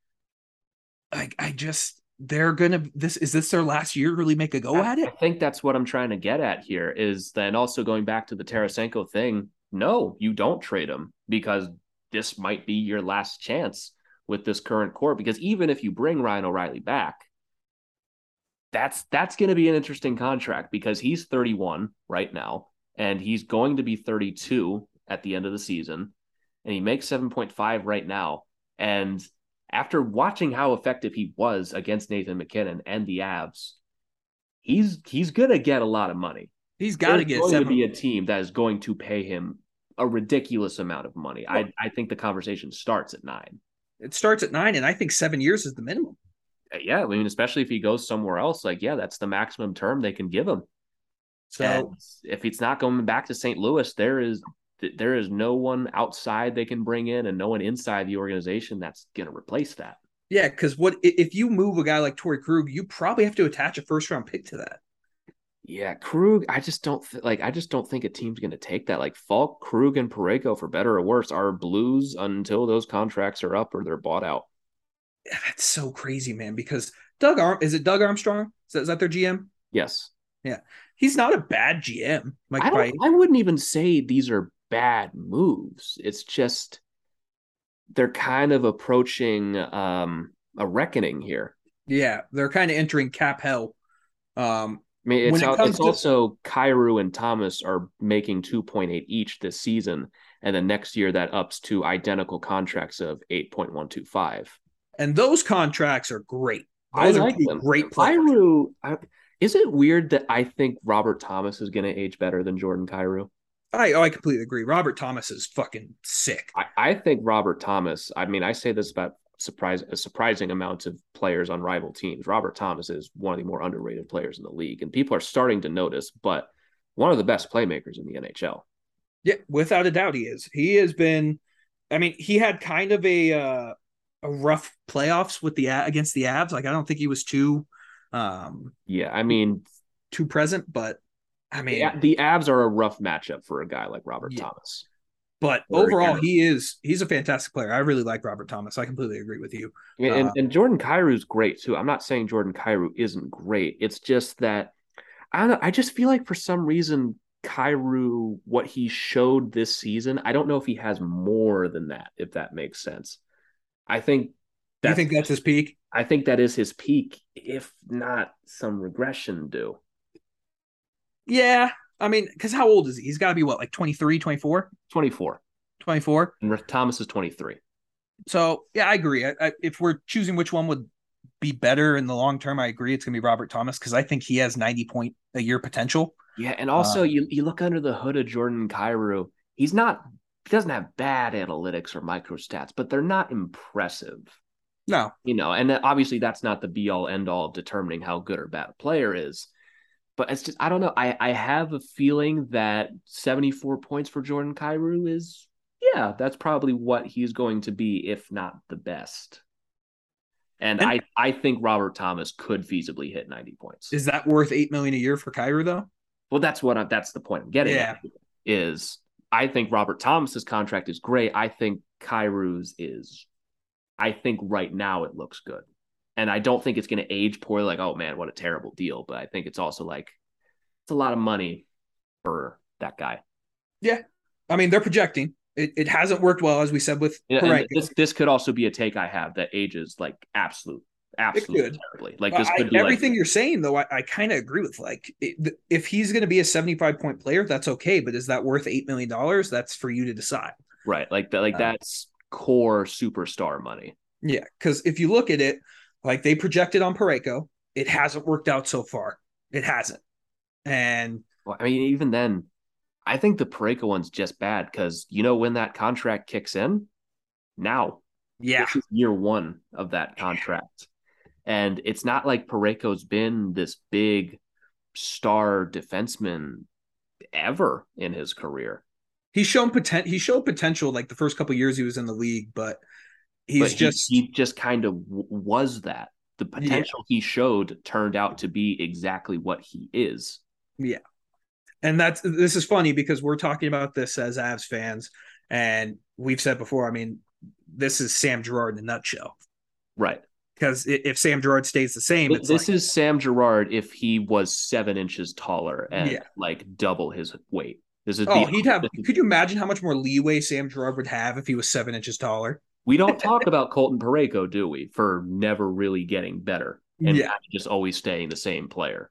Like I just they're gonna this is this their last year really make a go I, at it? I think that's what I'm trying to get at here is then also going back to the Tarasenko thing. No, you don't trade him because this might be your last chance with this current core. Because even if you bring Ryan O'Reilly back, that's that's going to be an interesting contract because he's 31 right now and he's going to be 32 at the end of the season and he makes 7.5 right now and after watching how effective he was against Nathan MacKinnon and the Avs he's he's going to get a lot of money He's got to get going seven. to be a team that is going to pay him a ridiculous amount of money I I think the conversation starts at 9 it starts at nine, and I think seven years is the minimum. Uh, yeah, I mean, especially if he goes somewhere else, like, yeah, that's the maximum term they can give him. So And if it's not going back to St. Louis, there is there is no one outside they can bring in and no one inside the organization that's going to replace that. yeah, because what if you move a guy like Torey Krug, you probably have to attach a first round pick to that. Yeah, Krug, I just don't th- like. I just don't think a team's going to take that. Like Faulk, Krug, and Parayko, for better or worse, are Blues until those contracts are up or they're bought out. Yeah, That's so crazy, man. Because Doug Arm is it Doug Armstrong? Is that, is that their GM? Yes, Yeah, He's not a bad GM. Like I don't. I wouldn't even say these are bad moves. It's just they're kind of approaching um, a reckoning here. yeah, they're kind of entering cap hell. Um, I mean, it's, it it's to- also Kyrou and Thomas are making 2.8 each this season. And then next year that ups to identical contracts of 8.125. and those contracts are great. I Those are like them. great players. Kyrou, I, is it weird that I think Robert Thomas is going to age better than Jordan Kyrou? I oh, I completely agree. Robert Thomas is fucking sick. I, I think Robert Thomas, I mean, I say this about surprise a surprising amount of players on rival teams. Robert Thomas is one of the more underrated players in the league, and people are starting to notice, but one of the best playmakers in the NHL. Yeah, without a doubt, he is. He has been. I mean, he had kind of a uh, a rough playoffs with the against the Avs. Like, I don't think he was too um Yeah, I mean, too present, but I mean, the, the Avs are a rough matchup for a guy like Robert Yeah. Thomas. but Very overall, he is he's a fantastic player. I really like Robert Thomas. I completely agree with you. And, and, Uh, and Jordan Kyrou's great too. I'm not saying Jordan Kyrou isn't great. It's just that I don't know. I just feel like for some reason Kyrou, what he showed this season, I don't know if he has more than that. If that makes sense, I think. Do you think that's his peak? I think that is his peak, if not some regression due. Yeah. I mean, because how old is he? He's got to be what, like 23, 24? 24. 24. And Thomas is 23. So, yeah, I agree. I, I, if we're choosing which one would be better in the long term, I agree it's going to be Robert Thomas because I think he has 90 point a year potential. Yeah, and also Uh, you you look under the hood of Jordan Kyrou. He's not he doesn't have bad analytics or micro stats, but they're not impressive. No, You know, and obviously that's not the be all end all of determining how good or bad a player is. But it's just I don't know. I I have a feeling that 74 points for Jordan Kyrou is yeah, that's probably what he's going to be, if not the best. And, And- I, I think Robert Thomas could feasibly hit 90 points. is that worth eight million a year for Kyrou though? Well, that's what I, that's the point I'm getting Yeah. at. Is I think Robert Thomas's contract is great. I think Kyrou's is. I think right now it looks good, and I don't think it's going to age poorly. Like, oh man, what a terrible deal. But I think it's also like it's a lot of money for that guy. Yeah, I mean, they're projecting. It, it hasn't worked well, as we said with and this this could also be a take I have that ages like absolute absolutely terribly. Like this I- could be everything like, you're saying though, I, I kind of agree with. Like, it, if he's going to be a 75 point player, that's okay. But is that worth eight million dollars? That's for you to decide. right. Like that. Like Uh, that's core superstar money. Yeah, because if you look at it, like they projected on Parayko, it hasn't worked out so far. It hasn't. And Well, I mean, even then, I think the Parayko one's just bad because you know when that contract kicks in? Now. yeah, This is year one of that contract. And it's not like Parayko's been this big star defenseman ever in his career. he's shown potent. He showed potential like the first couple years he was in the league, but he's he- just he, just kind of w- was that. The potential he showed turned out to be exactly what he is. Yeah. And that's this is funny because we're talking about this as Avs fans, and we've said before. I mean, this is Sam Girard in a nutshell. Right. Because if Sam Girard stays the same, it's this like, is Sam Girard if he was seven inches taller and Yeah. like double his weight. This is oh, the- he'd have. Could you imagine how much more leeway Sam Girard would have if he was seven inches taller? We don't talk about Colton Parayko, do we? For never really getting better and Yeah. just always staying the same player.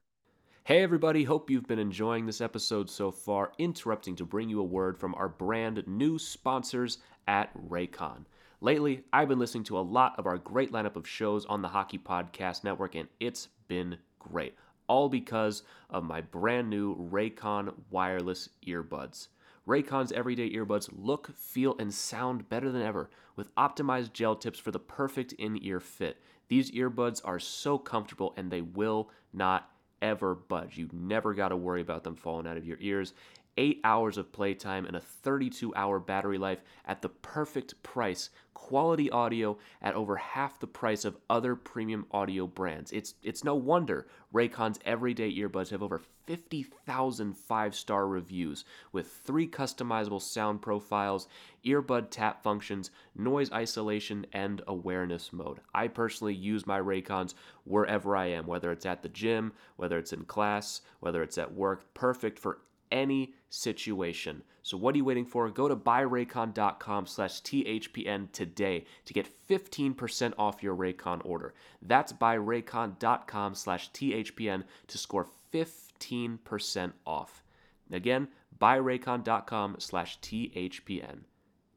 Hey, everybody. Hope you've been enjoying this episode so far. Interrupting to bring you a word from our brand new sponsors at Raycon. Lately, I've been listening to a lot of our great lineup of shows on the Hockey Podcast Network, and it's been great. All because of my brand new Raycon wireless earbuds. Raycon's everyday earbuds look, feel, and sound better than ever with optimized gel tips for the perfect in ear fit. These earbuds are so comfortable and they will not ever budge. You never got to worry about them falling out of your ears. Eight hours of playtime and a 32 hour battery life at the perfect price. Quality audio at over half the price of other premium audio brands. It's, it's no wonder Raycon's everyday earbuds have over 50,000 five star reviews with three customizable sound profiles, earbud tap functions, noise isolation, and awareness mode. I personally use my Raycons wherever I am, whether it's at the gym, whether it's in class, whether it's at work. Perfect for any situation. So what are you waiting for? Go to buyraycon.com slash THPN today to get 15% off your Raycon order. That's buyraycon.com slash THPN to score 15% off. Again, buyraycon.com slash THPN.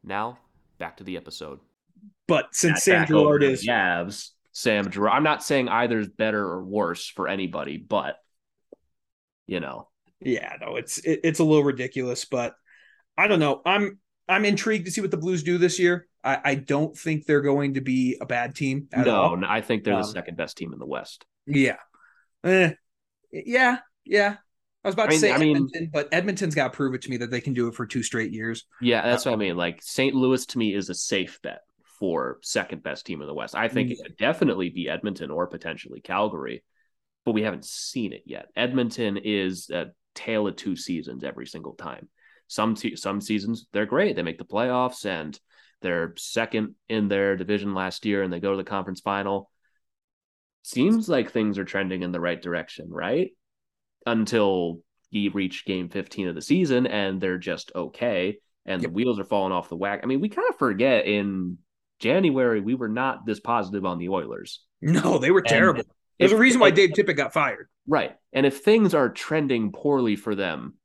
Now, back to the episode. But since Sam Girard is Yavs, Sam Girard. I'm not saying either is better or worse for anybody, but you know, Yeah, no, it's it, it's a little ridiculous, but I don't know. I'm I'm intrigued to see what the Blues do this year. I, I don't think they're going to be a bad team at no, all. no, I think they're Um, the second best team in the West. Yeah, eh, yeah, yeah. I was about I mean- to say I mean- Edmonton, but Edmonton's got to prove it to me that they can do it for two straight years. Yeah, that's what I mean. Like St. Louis to me is a safe bet for second best team in the West. I think it could definitely be Edmonton or potentially Calgary, but we haven't seen it yet. Edmonton is a tale of two seasons every single time. Some some seasons they're great. They make the playoffs and they're second in their division last year and they go to the conference final. Seems like things are trending in the right direction, right? Until you reach game 15 of the season and they're just okay and Yep. the wheels are falling off the whack. I mean, we kind of forget in January we were not this positive on the Oilers. No, they were And terrible. There's if- a reason why Dave Tippett got fired. Right. And if things are trending poorly for them,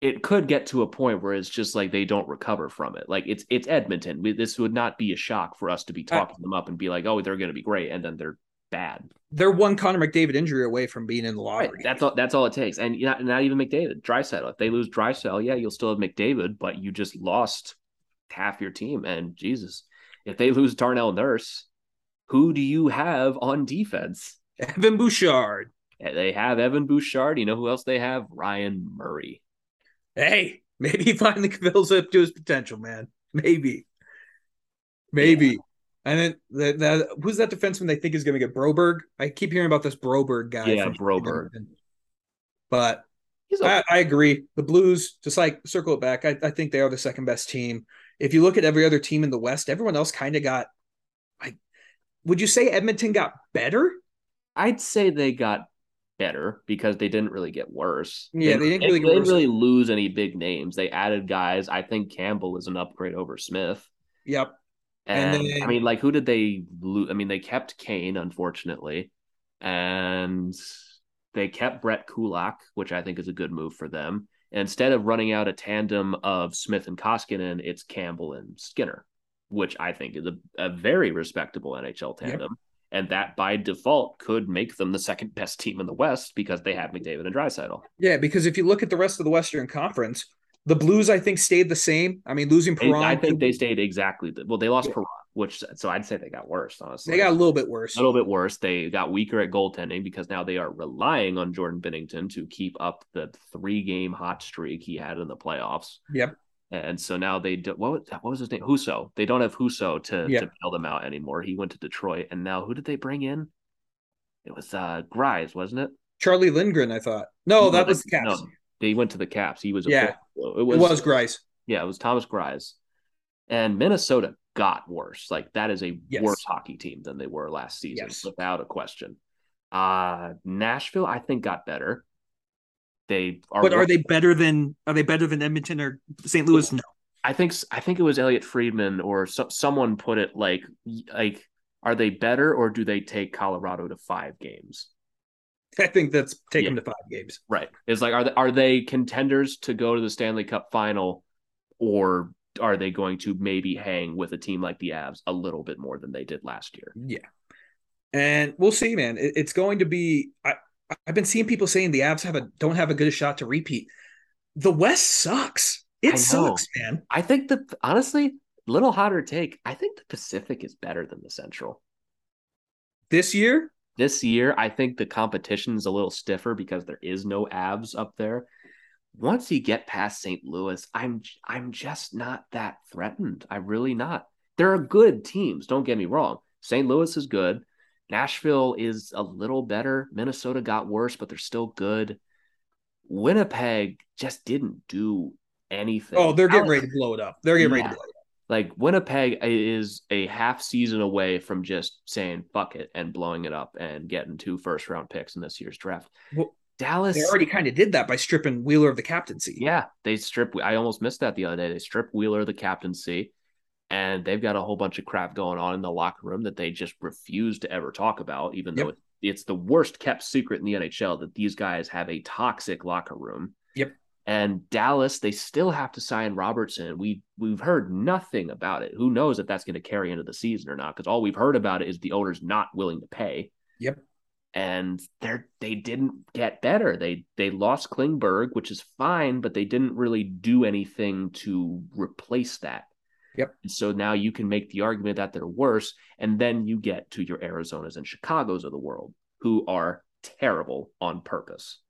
it could get to a point where it's just like they don't recover from it. Like it's it's Edmonton. We, this would not be a shock for us to be talking them up and be like, "Oh, they're going to be great," and then they're bad. They're one Connor McDavid injury away from being in the Right. lottery. That's all. That's all it takes. And not, not even McDavid, Draisaitl. If they lose Draisaitl, yeah, you'll still have McDavid, but you just lost half your team. And Jesus, if they lose Darnell Nurse, who do you have on defense? Evan Bouchard. Eh, they have Evan Bouchard. You know who else they have? Ryan Murray. Hey, maybe he finally fills up to his potential, man. Maybe. Maybe. And then the, the who's that defenseman they think is going to get Broberg? I keep hearing about this Broberg guy. Yeah, Broberg. But He's okay. I, I agree. The Blues, just like circle it back, I, I think they are the second best team. If you look at every other team in the West, everyone else kind of got. I would you say Edmonton got better? I'd say they got better because they didn't really get worse. Yeah, they didn't really get they didn't really lose any big names. They added guys. I think Campbell is an upgrade over Smith. Yep. And, And then- I mean, like, who did they lose? I mean, they kept Kane, unfortunately, and they kept Brett Kulak, which I think is a good move for them. And instead of running out a tandem of Smith and Koskinen, it's Campbell and Skinner, which I think is a, a very respectable NHL Yep. And that by default could make them the second best team in the West because they have McDavid and Draisaitl. Yeah, because if you look at the rest of the Western Conference, the Blues I think stayed the same. I mean, losing Perron, I think they stayed exactly. The, well, they lost Yeah. Perron, which so I'd say they got worse. Honestly, they got a little bit worse. a little bit worse. They got weaker at goaltending because now they are relying on Jordan Binnington to keep up the three game hot streak he had in the playoffs. Yep. And so now they do, what was, what was his name? Husso. They don't have Husso to, Yeah. to bail them out anymore. He went to Detroit, and now who did they bring in? It was uh Greiss, wasn't it? Charlie Lindgren, I thought. No, that was the Caps. no, they went to the Caps. He was a Yeah. it it was, was Greiss. yeah, it was Thomas Greiss. And Minnesota got worse. Like that is a Yes. worse hockey team than they were last season, Yes. without a question. Uh Nashville, I think, got better. They are But are they better than are they better than Edmonton or St. Louis? No. I think I think it was Elliotte Friedman or so, someone put it like like are they better or do they take Colorado to five games? I think that's take Yeah. them to five games. Right. It's like are they are they contenders to go to the Stanley Cup final or are they going to maybe hang with a team like the Avs a little bit more than they did last year? Yeah. And we'll see, man. It- it's going to be I I've been seeing people saying the Avs have a don't have a good shot to repeat. The West sucks. It sucks, man. I think the honestly, little hotter take. I think the Pacific is better than the Central. This year, this year, I think the competition is a little stiffer because there is no Avs up there. Once you get past St. Louis, I'm I'm just not that threatened. I'm really not. There are good teams. Don't get me wrong. St. Louis is good. Nashville is a little better. Minnesota got worse, but they're still good. Winnipeg just didn't do anything. oh, they're getting Alex- ready to blow it up. They're getting ready to blow it up. like Winnipeg is a half season away from just saying fuck it and blowing it up and getting two first round picks in this year's draft. Well, Dallas, They already kind of did that by stripping Wheeler of the captaincy. yeah, they strip. I almost missed that the other day. They strip Wheeler of the captaincy, and they've got a whole bunch of crap going on in the locker room that they just refuse to ever talk about, even though Yep. it, it's the worst kept secret in the NHL that these guys have a toxic locker room. Yep. And Dallas, they still have to sign Robertson. We we've heard nothing about it. Who knows if that's going to carry into the season or not? Because all we've heard about it is the owner's not willing to pay. Yep. And they're they didn't get better. They they lost Klingberg, which is fine, but they didn't really do anything to replace that. Yep. And so now you can make the argument that they're worse, and then you get to your Arizonas and Chicago's of the world, who are terrible on purpose.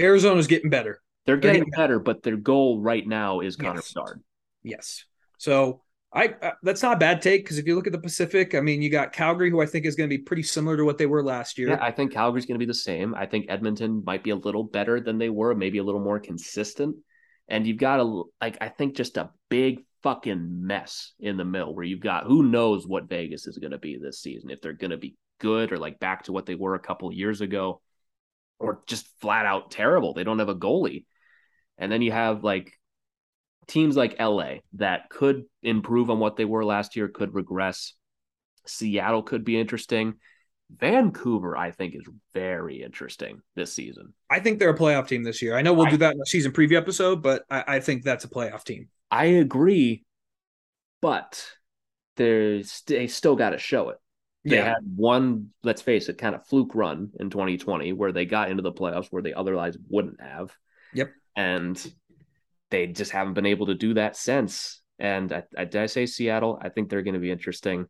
Arizona's getting better. They're They're getting getting better, but their goal right now is Connor Yes. Bedard. Yes. So I uh, that's not a bad take because if you look at the Pacific, I mean, you got Calgary, who I think is going to be pretty similar to what they were last year. Yeah, I think Calgary's going to be the same. I think Edmonton might be a little better than they were, maybe a little more consistent. And you've got a like I think just a big fucking mess in the middle where you've got who knows what Vegas is going to be this season if they're going to be good or like back to what they were a couple years ago or just flat out terrible. They don't have a goalie. And then you have like teams like LA that could improve on what they were last year, could regress. Seattle could be interesting. Vancouver, I think, is very interesting this season. I think they're a playoff team this year. I know we'll do that in a season preview episode, but I, I think that's a playoff team. I agree, but there's they still got to show it. They Yeah. had one, let's face it, kind of fluke run in 2020 where they got into the playoffs where they otherwise wouldn't have. Yep. And they just haven't been able to do that since. And I, I did I say Seattle? I think they're going to be interesting.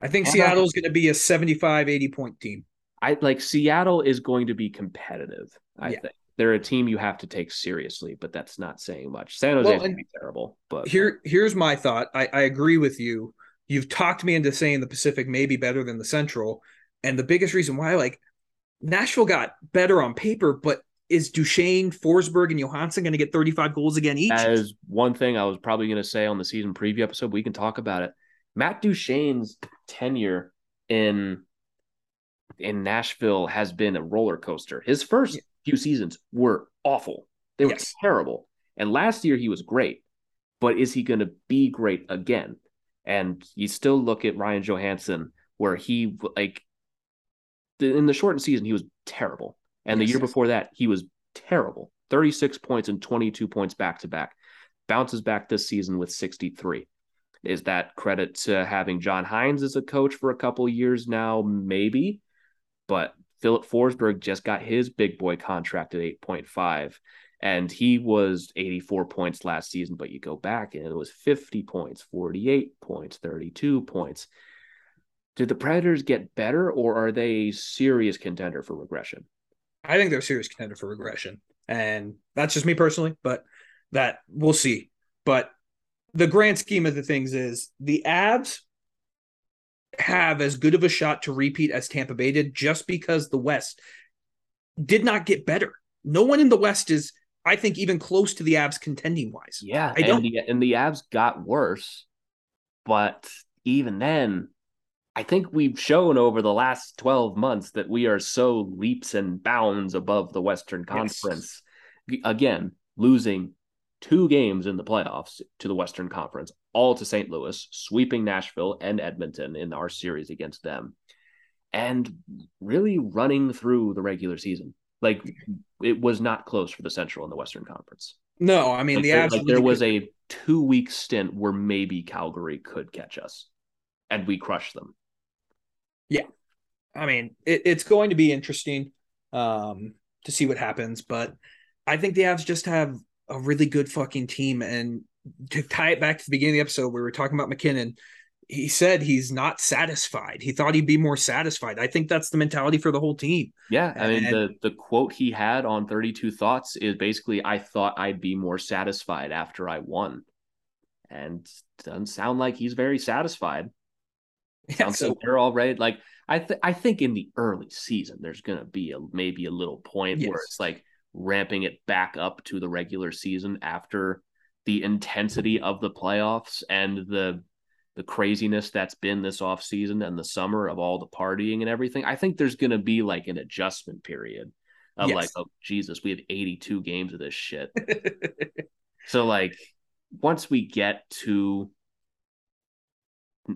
I think Yeah. Seattle's going to be a 75, 80 point team. I like Seattle is going to be competitive. I Yeah. think they're a team you have to take seriously, but that's not saying much. San Jose Well, is going and to be terrible, but Here, here's my thought. I, I agree with you. You've talked me into saying the Pacific may be better than the Central, and the biggest reason why, like, Nashville got better on paper, but is Duchene, Forsberg, and Johansen going to get 35 goals again each? That is one thing I was probably going to say on the season preview episode. We can talk about it. Matt Duchene's tenure in in Nashville has been a roller coaster. His first Yeah. Few seasons were awful. They were Yes. terrible. And last year he was great. But is he going to be great again? And you still look at Ryan Johansen where he like in the shortened season he was terrible. And the year before that he was terrible. 36 points and 22 points back to back. Bounces back this season with 63. Is that credit to having John Hynes as a coach for a couple years now? Maybe. But Filip Forsberg just got his big boy contract at 8.5. And he was 84 points last season, but you go back and it was 50 points, 48 points, 32 points. Did the Predators get better or are they a serious contender for regression? I think they're a serious contender for regression. And that's just me personally, but that we'll see. But the grand scheme of the things is the Avs have as good of a shot to repeat as Tampa Bay did just because the West did not get better. No one in the West is, I think, even close to the Avs contending wise. Yeah, I don't. and the, and the Avs got worse, but even then, I think we've shown over the last 12 months that we are so leaps and bounds above the Western Conference. Again, losing two games in the playoffs to the Western Conference, all to St. Louis, sweeping Nashville and Edmonton in our series against them, and really running through the regular season. Like it was not close for the Central and the Western Conference. No, I mean Like, the there, like there was a two week stint where maybe Calgary could catch us, and we crushed them. Yeah, I mean, it, it's going to be interesting um, to see what happens, but I think the Avs just have a really good fucking team. And to tie it back to the beginning of the episode, we were talking about MacKinnon. He said he's not satisfied. He thought he'd be more satisfied. I think that's the mentality for the whole team. Yeah, I mean And- the the quote he had on 32 Thoughts is basically I thought I'd be more satisfied after I won. And doesn't sound like he's very satisfied. Yeah, Sounds so like they're already like I th- I think in the early season there's gonna be a maybe a little point where it's like ramping it back up to the regular season after the intensity of the playoffs and the the craziness that's been this off season and the summer of all the partying and everything. I think there's gonna be like an adjustment period of Yes. like, oh Jesus, we have 82 games of this shit. So like once we get to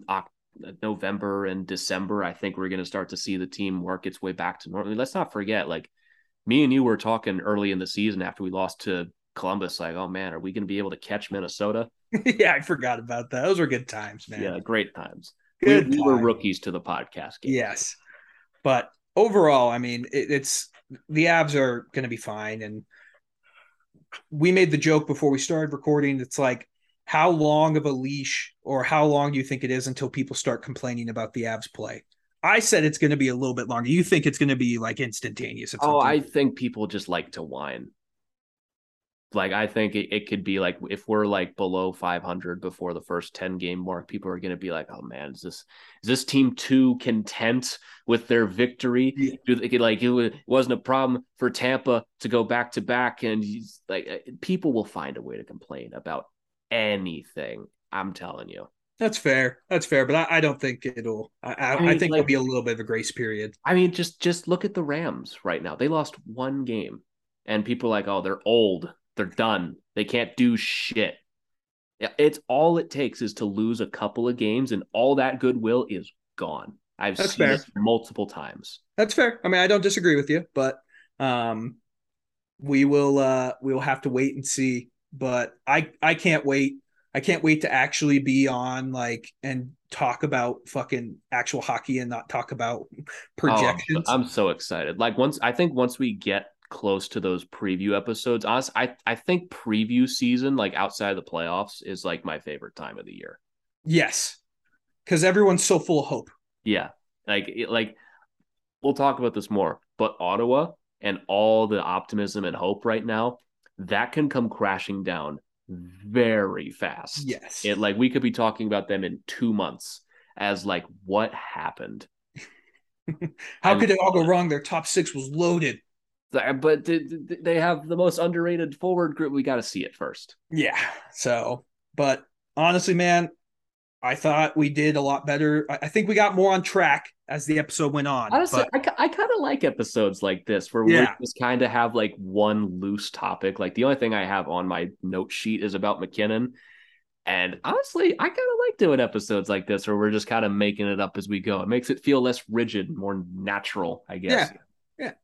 Oc- uh, November and December, I think we're going to start to see the team work its way back to normal. Let's not forget, like me and you were talking early in the season after we lost to Columbus, like, oh man, are we going to be able to catch Minnesota? yeah, I forgot about that. Those were good times, man. Yeah, great times. We, Good we were rookies to the podcast game. Yes. But overall, I mean, it, it's the Avs are going to be fine. And we made the joke before we started recording. It's like, how long of a leash or how long do you think it is until people start complaining about the Avs play? I said it's going to be a little bit longer. You think it's going to be like instantaneous? Oh, I think people just like to whine. Like I think it, it could be like if we're like below 500 before the first 10 game mark, people are going to be like, "Oh man, is this is this team too content with their victory? Yeah. Do they like it, wa- it wasn't a problem for Tampa to go back to back?" And like uh, people will find a way to complain about anything. I'm telling you. that's fair. That's fair. But I, I don't think it'll. I, I, I, I mean, think like- there'll be a little bit of a grace period. I mean, just just look at the Rams right now. They lost one game, and people are like, "Oh, they're old. They're done. They can't do shit." It's all it takes is to lose a couple of games, and all that goodwill is gone. I've That's seen fair. this multiple times. That's fair. I mean, I don't disagree with you, but um, we will uh, we will have to wait and see. But I I can't wait. I can't wait to actually be on like and talk about fucking actual hockey and not talk about projections. Oh, I'm so excited. Like once I think once we get close to those preview episodes, honestly, I I think preview season, like outside of the playoffs, is like my favorite time of the year. yes, because everyone's so full of hope. Yeah. Like it, like we'll talk about this more, but Ottawa and all the optimism and hope right now, that can come crashing down very fast. Yes, It like we could be talking about them in 2 months as like what happened. how I'm- could it all go wrong? Their top six was loaded. But th- th- they have the most underrated forward group. We got to see it first. Yeah. So, but honestly, man, I thought we did a lot better. I think we got more on track as the episode went on. Honestly, but- I, I kind of like episodes like this where we just kind of have like one loose topic. Like the only thing I have on my note sheet is about MacKinnon. And honestly, I kind of like doing episodes like this where we're just kind of making it up as we go. It makes it feel less rigid, more natural, I guess. Yeah,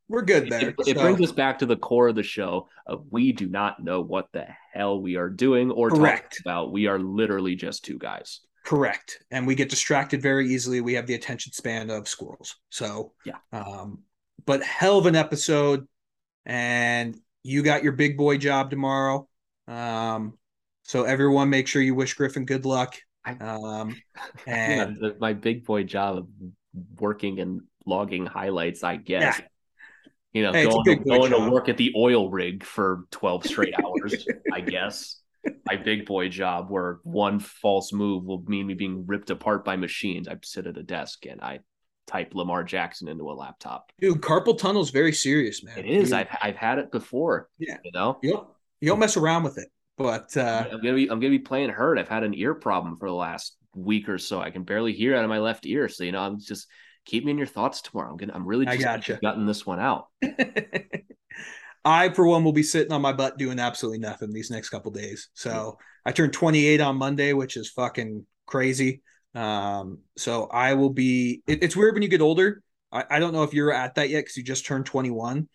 we're good there. It, it brings us back to the core of the show of we do not know what the hell we are doing or Correct. talking about. We are literally just two guys. correct, and we get distracted very easily. We have the attention span of squirrels. So Yeah. Um, but hell of an episode, and you got your big boy job tomorrow. Um, so everyone, make sure you wish Griffin good luck. Um, Yeah, and the- my big boy job of working and logging highlights, I guess. You know, Hey, going, to, going to work at the oil rig for 12 straight hours, I guess. my big boy job where one false move will mean me being ripped apart by machines. I sit at a desk and I type Lamar Jackson into a laptop. Dude, carpal tunnel is very serious, man. It is. I've I've had it before. Yeah. You know? you don't, you don't mess around with it. But uh, I'm gonna be I'm gonna be playing hurt. I've had an ear problem for the last week or so. I can barely hear out of my left ear. So you know, I'm just keep me in your thoughts tomorrow. I'm gonna I'm really I just gotcha. gutting this one out. I, for one, will be sitting on my butt doing absolutely nothing these next couple days. So I turned 28 on Monday, which is fucking crazy. Um, so I will be. It, it's weird when you get older. I, I don't know if you're at that yet because you just turned 21,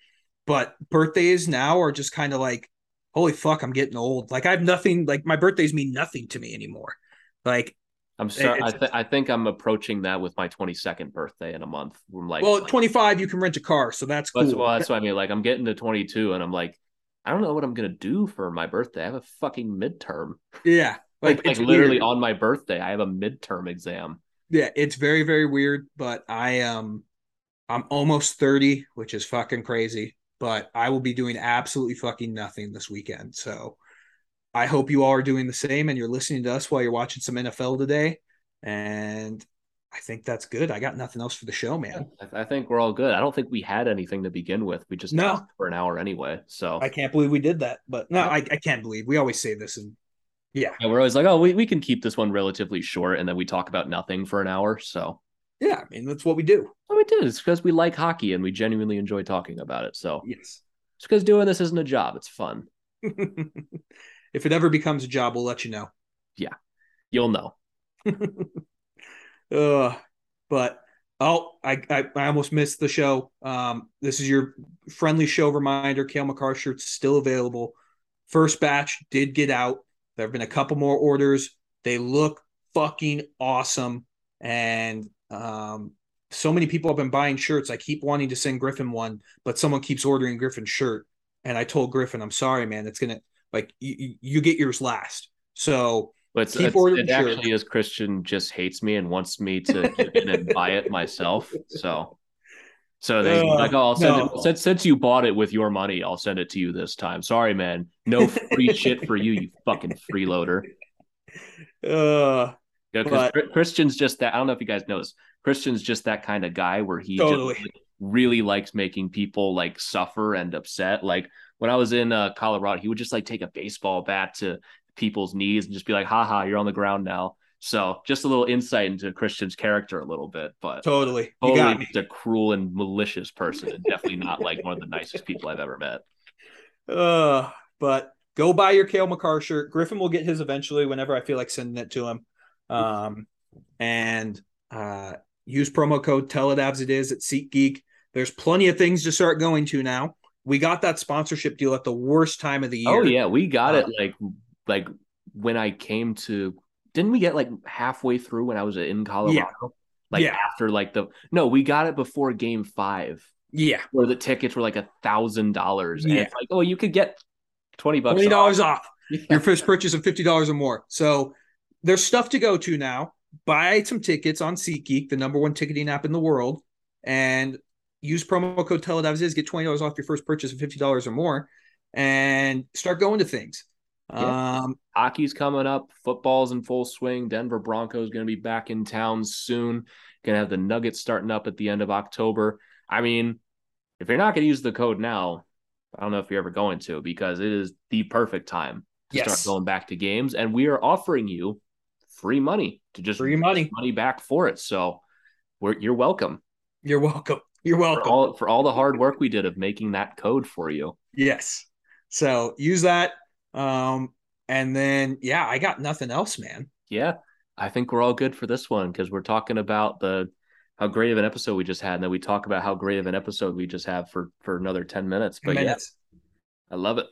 but birthdays now are just kind of like, holy fuck, I'm getting old. Like I have nothing. Like my birthdays mean nothing to me anymore. Like I'm sorry. I, th- I think I'm approaching that with my 22nd birthday in a month. I'm like, well, at 25 you can rent a car, so that's cool. that's, well, that's what I mean. Like, I'm getting to 22, and I'm like, I don't know what I'm gonna do for my birthday. I have a fucking midterm. yeah, Like, like, like it's literally on my birthday, I have a midterm exam. yeah it's very very weird but i am i'm almost 30 which is fucking crazy but i will be doing absolutely fucking nothing this weekend so i hope you all are doing the same and you're listening to us while you're watching some nfl today and i think that's good i got nothing else for the show man I, think we're all good. I don't think we had anything to begin with. We just No. for an hour anyway. So i can't believe we did that but no i, I can't believe we always say this and yeah yeah, we're always like, oh, we, we can keep this one relatively short, and then we talk about nothing for an hour. So yeah i mean that's what we do what we did is because we like hockey and we genuinely enjoy talking about it. So yes it's because doing this isn't a job; it's fun. if it ever becomes a job we'll let you know Yeah, You'll know. uh, but oh, I, I I almost missed the show. Um, this is your friendly show reminder. Cale Makar shirts still available. First batch did get out. There have been a couple more orders. They look fucking awesome, and um, so many people have been buying shirts. I keep wanting to send Griffin one, but someone keeps ordering Griffin's shirt, and I told Griffin, "I'm sorry, man. It's gonna like you, you get yours last." So But it's, it's- it actually is Christian just hates me and wants me to get in and buy it myself. So, so they Uh, like, oh, I'll send no. it since since you bought it with your money, I'll send it to you this time. Sorry, man, no free shit for you, you fucking freeloader. uh, Yeah, because But- Christian's just that. I don't know if you guys know this. Christian's just that kind of guy where he Totally. really likes making people like suffer and upset. Like when I was in uh, Colorado, he would just like take a baseball bat to people's knees and just be like, "Haha, you're on the ground now." So just a little insight into Christian's character a little bit, but totally. You totally just a cruel and malicious person, and definitely not like one of the nicest people I've ever met. Uh, but go buy your Cale Makar shirt. Griffin will get his eventually whenever I feel like sending it to him. Um, and uh, use promo code Tell It As It Is at SeatGeek. There's plenty of things to start going to now. We got that sponsorship deal at the worst time of the year. Oh yeah, we got Uh, it like like when I came to didn't we get like halfway through when I was in Colorado? Yeah. Like Yeah. after like the no, we got it before game five yeah, where the tickets were like a thousand dollars. And Yeah. it's like, oh, you could get twenty bucks. twenty dollars off. Yeah. your first purchase of fifty dollars or more. So there's stuff to go to now. Buy some tickets on SeatGeek, the number one ticketing app in the world, and use promo code Tell Is. Get twenty dollars off your first purchase of fifty dollars or more, and start going to things. Yeah. Um, Hockey's coming up. Football's in full swing. Denver Broncos going to be back in town soon. Going to have the Nuggets starting up at the end of October. I mean, if you're not going to use the code now, I don't know if you're ever going to because it is the perfect time to Yes. start going back to games. And we are offering you free money to just Free money. money back for it. So we're you're welcome you're welcome. You're for welcome. all for all the hard work we did of making that code for you. yes. So use that. Um, and then yeah, I got nothing else, man. Yeah, I think we're all good for this one because we're talking about the how great of an episode we just had, and then we talk about how great of an episode we just have for for another ten minutes. But Minutes. yeah, I love it.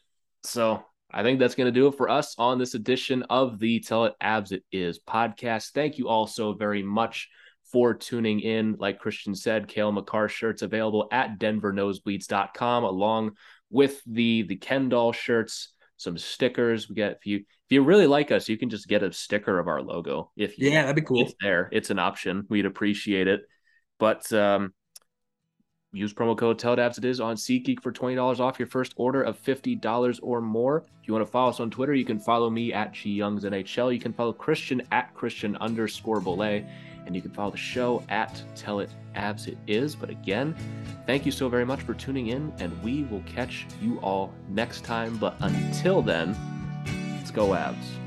So I think that's going to do it for us on this edition of the Tell It Avs It Is podcast. Thank you all so very much for tuning in. Like Christian said, Cale Makar shirts available at denvernosebleeds.com along with the the Kendall shirts, some stickers. We get if you if you really like us, you can just get a sticker of our logo. If you Yeah, that'd be cool. it's there. It's an option. We'd appreciate it. But um use promo code TELLITABS it is on SeatGeek for $20 off your first order of $50 or more. If you want to follow us on Twitter, you can follow me at G Youngs NHL. You can follow Christian at Christian underscore Bolle. And you can follow the show at Tell It Avs It Is. But again, thank you so very much for tuning in, and we will catch you all next time. But until then, let's go Abs.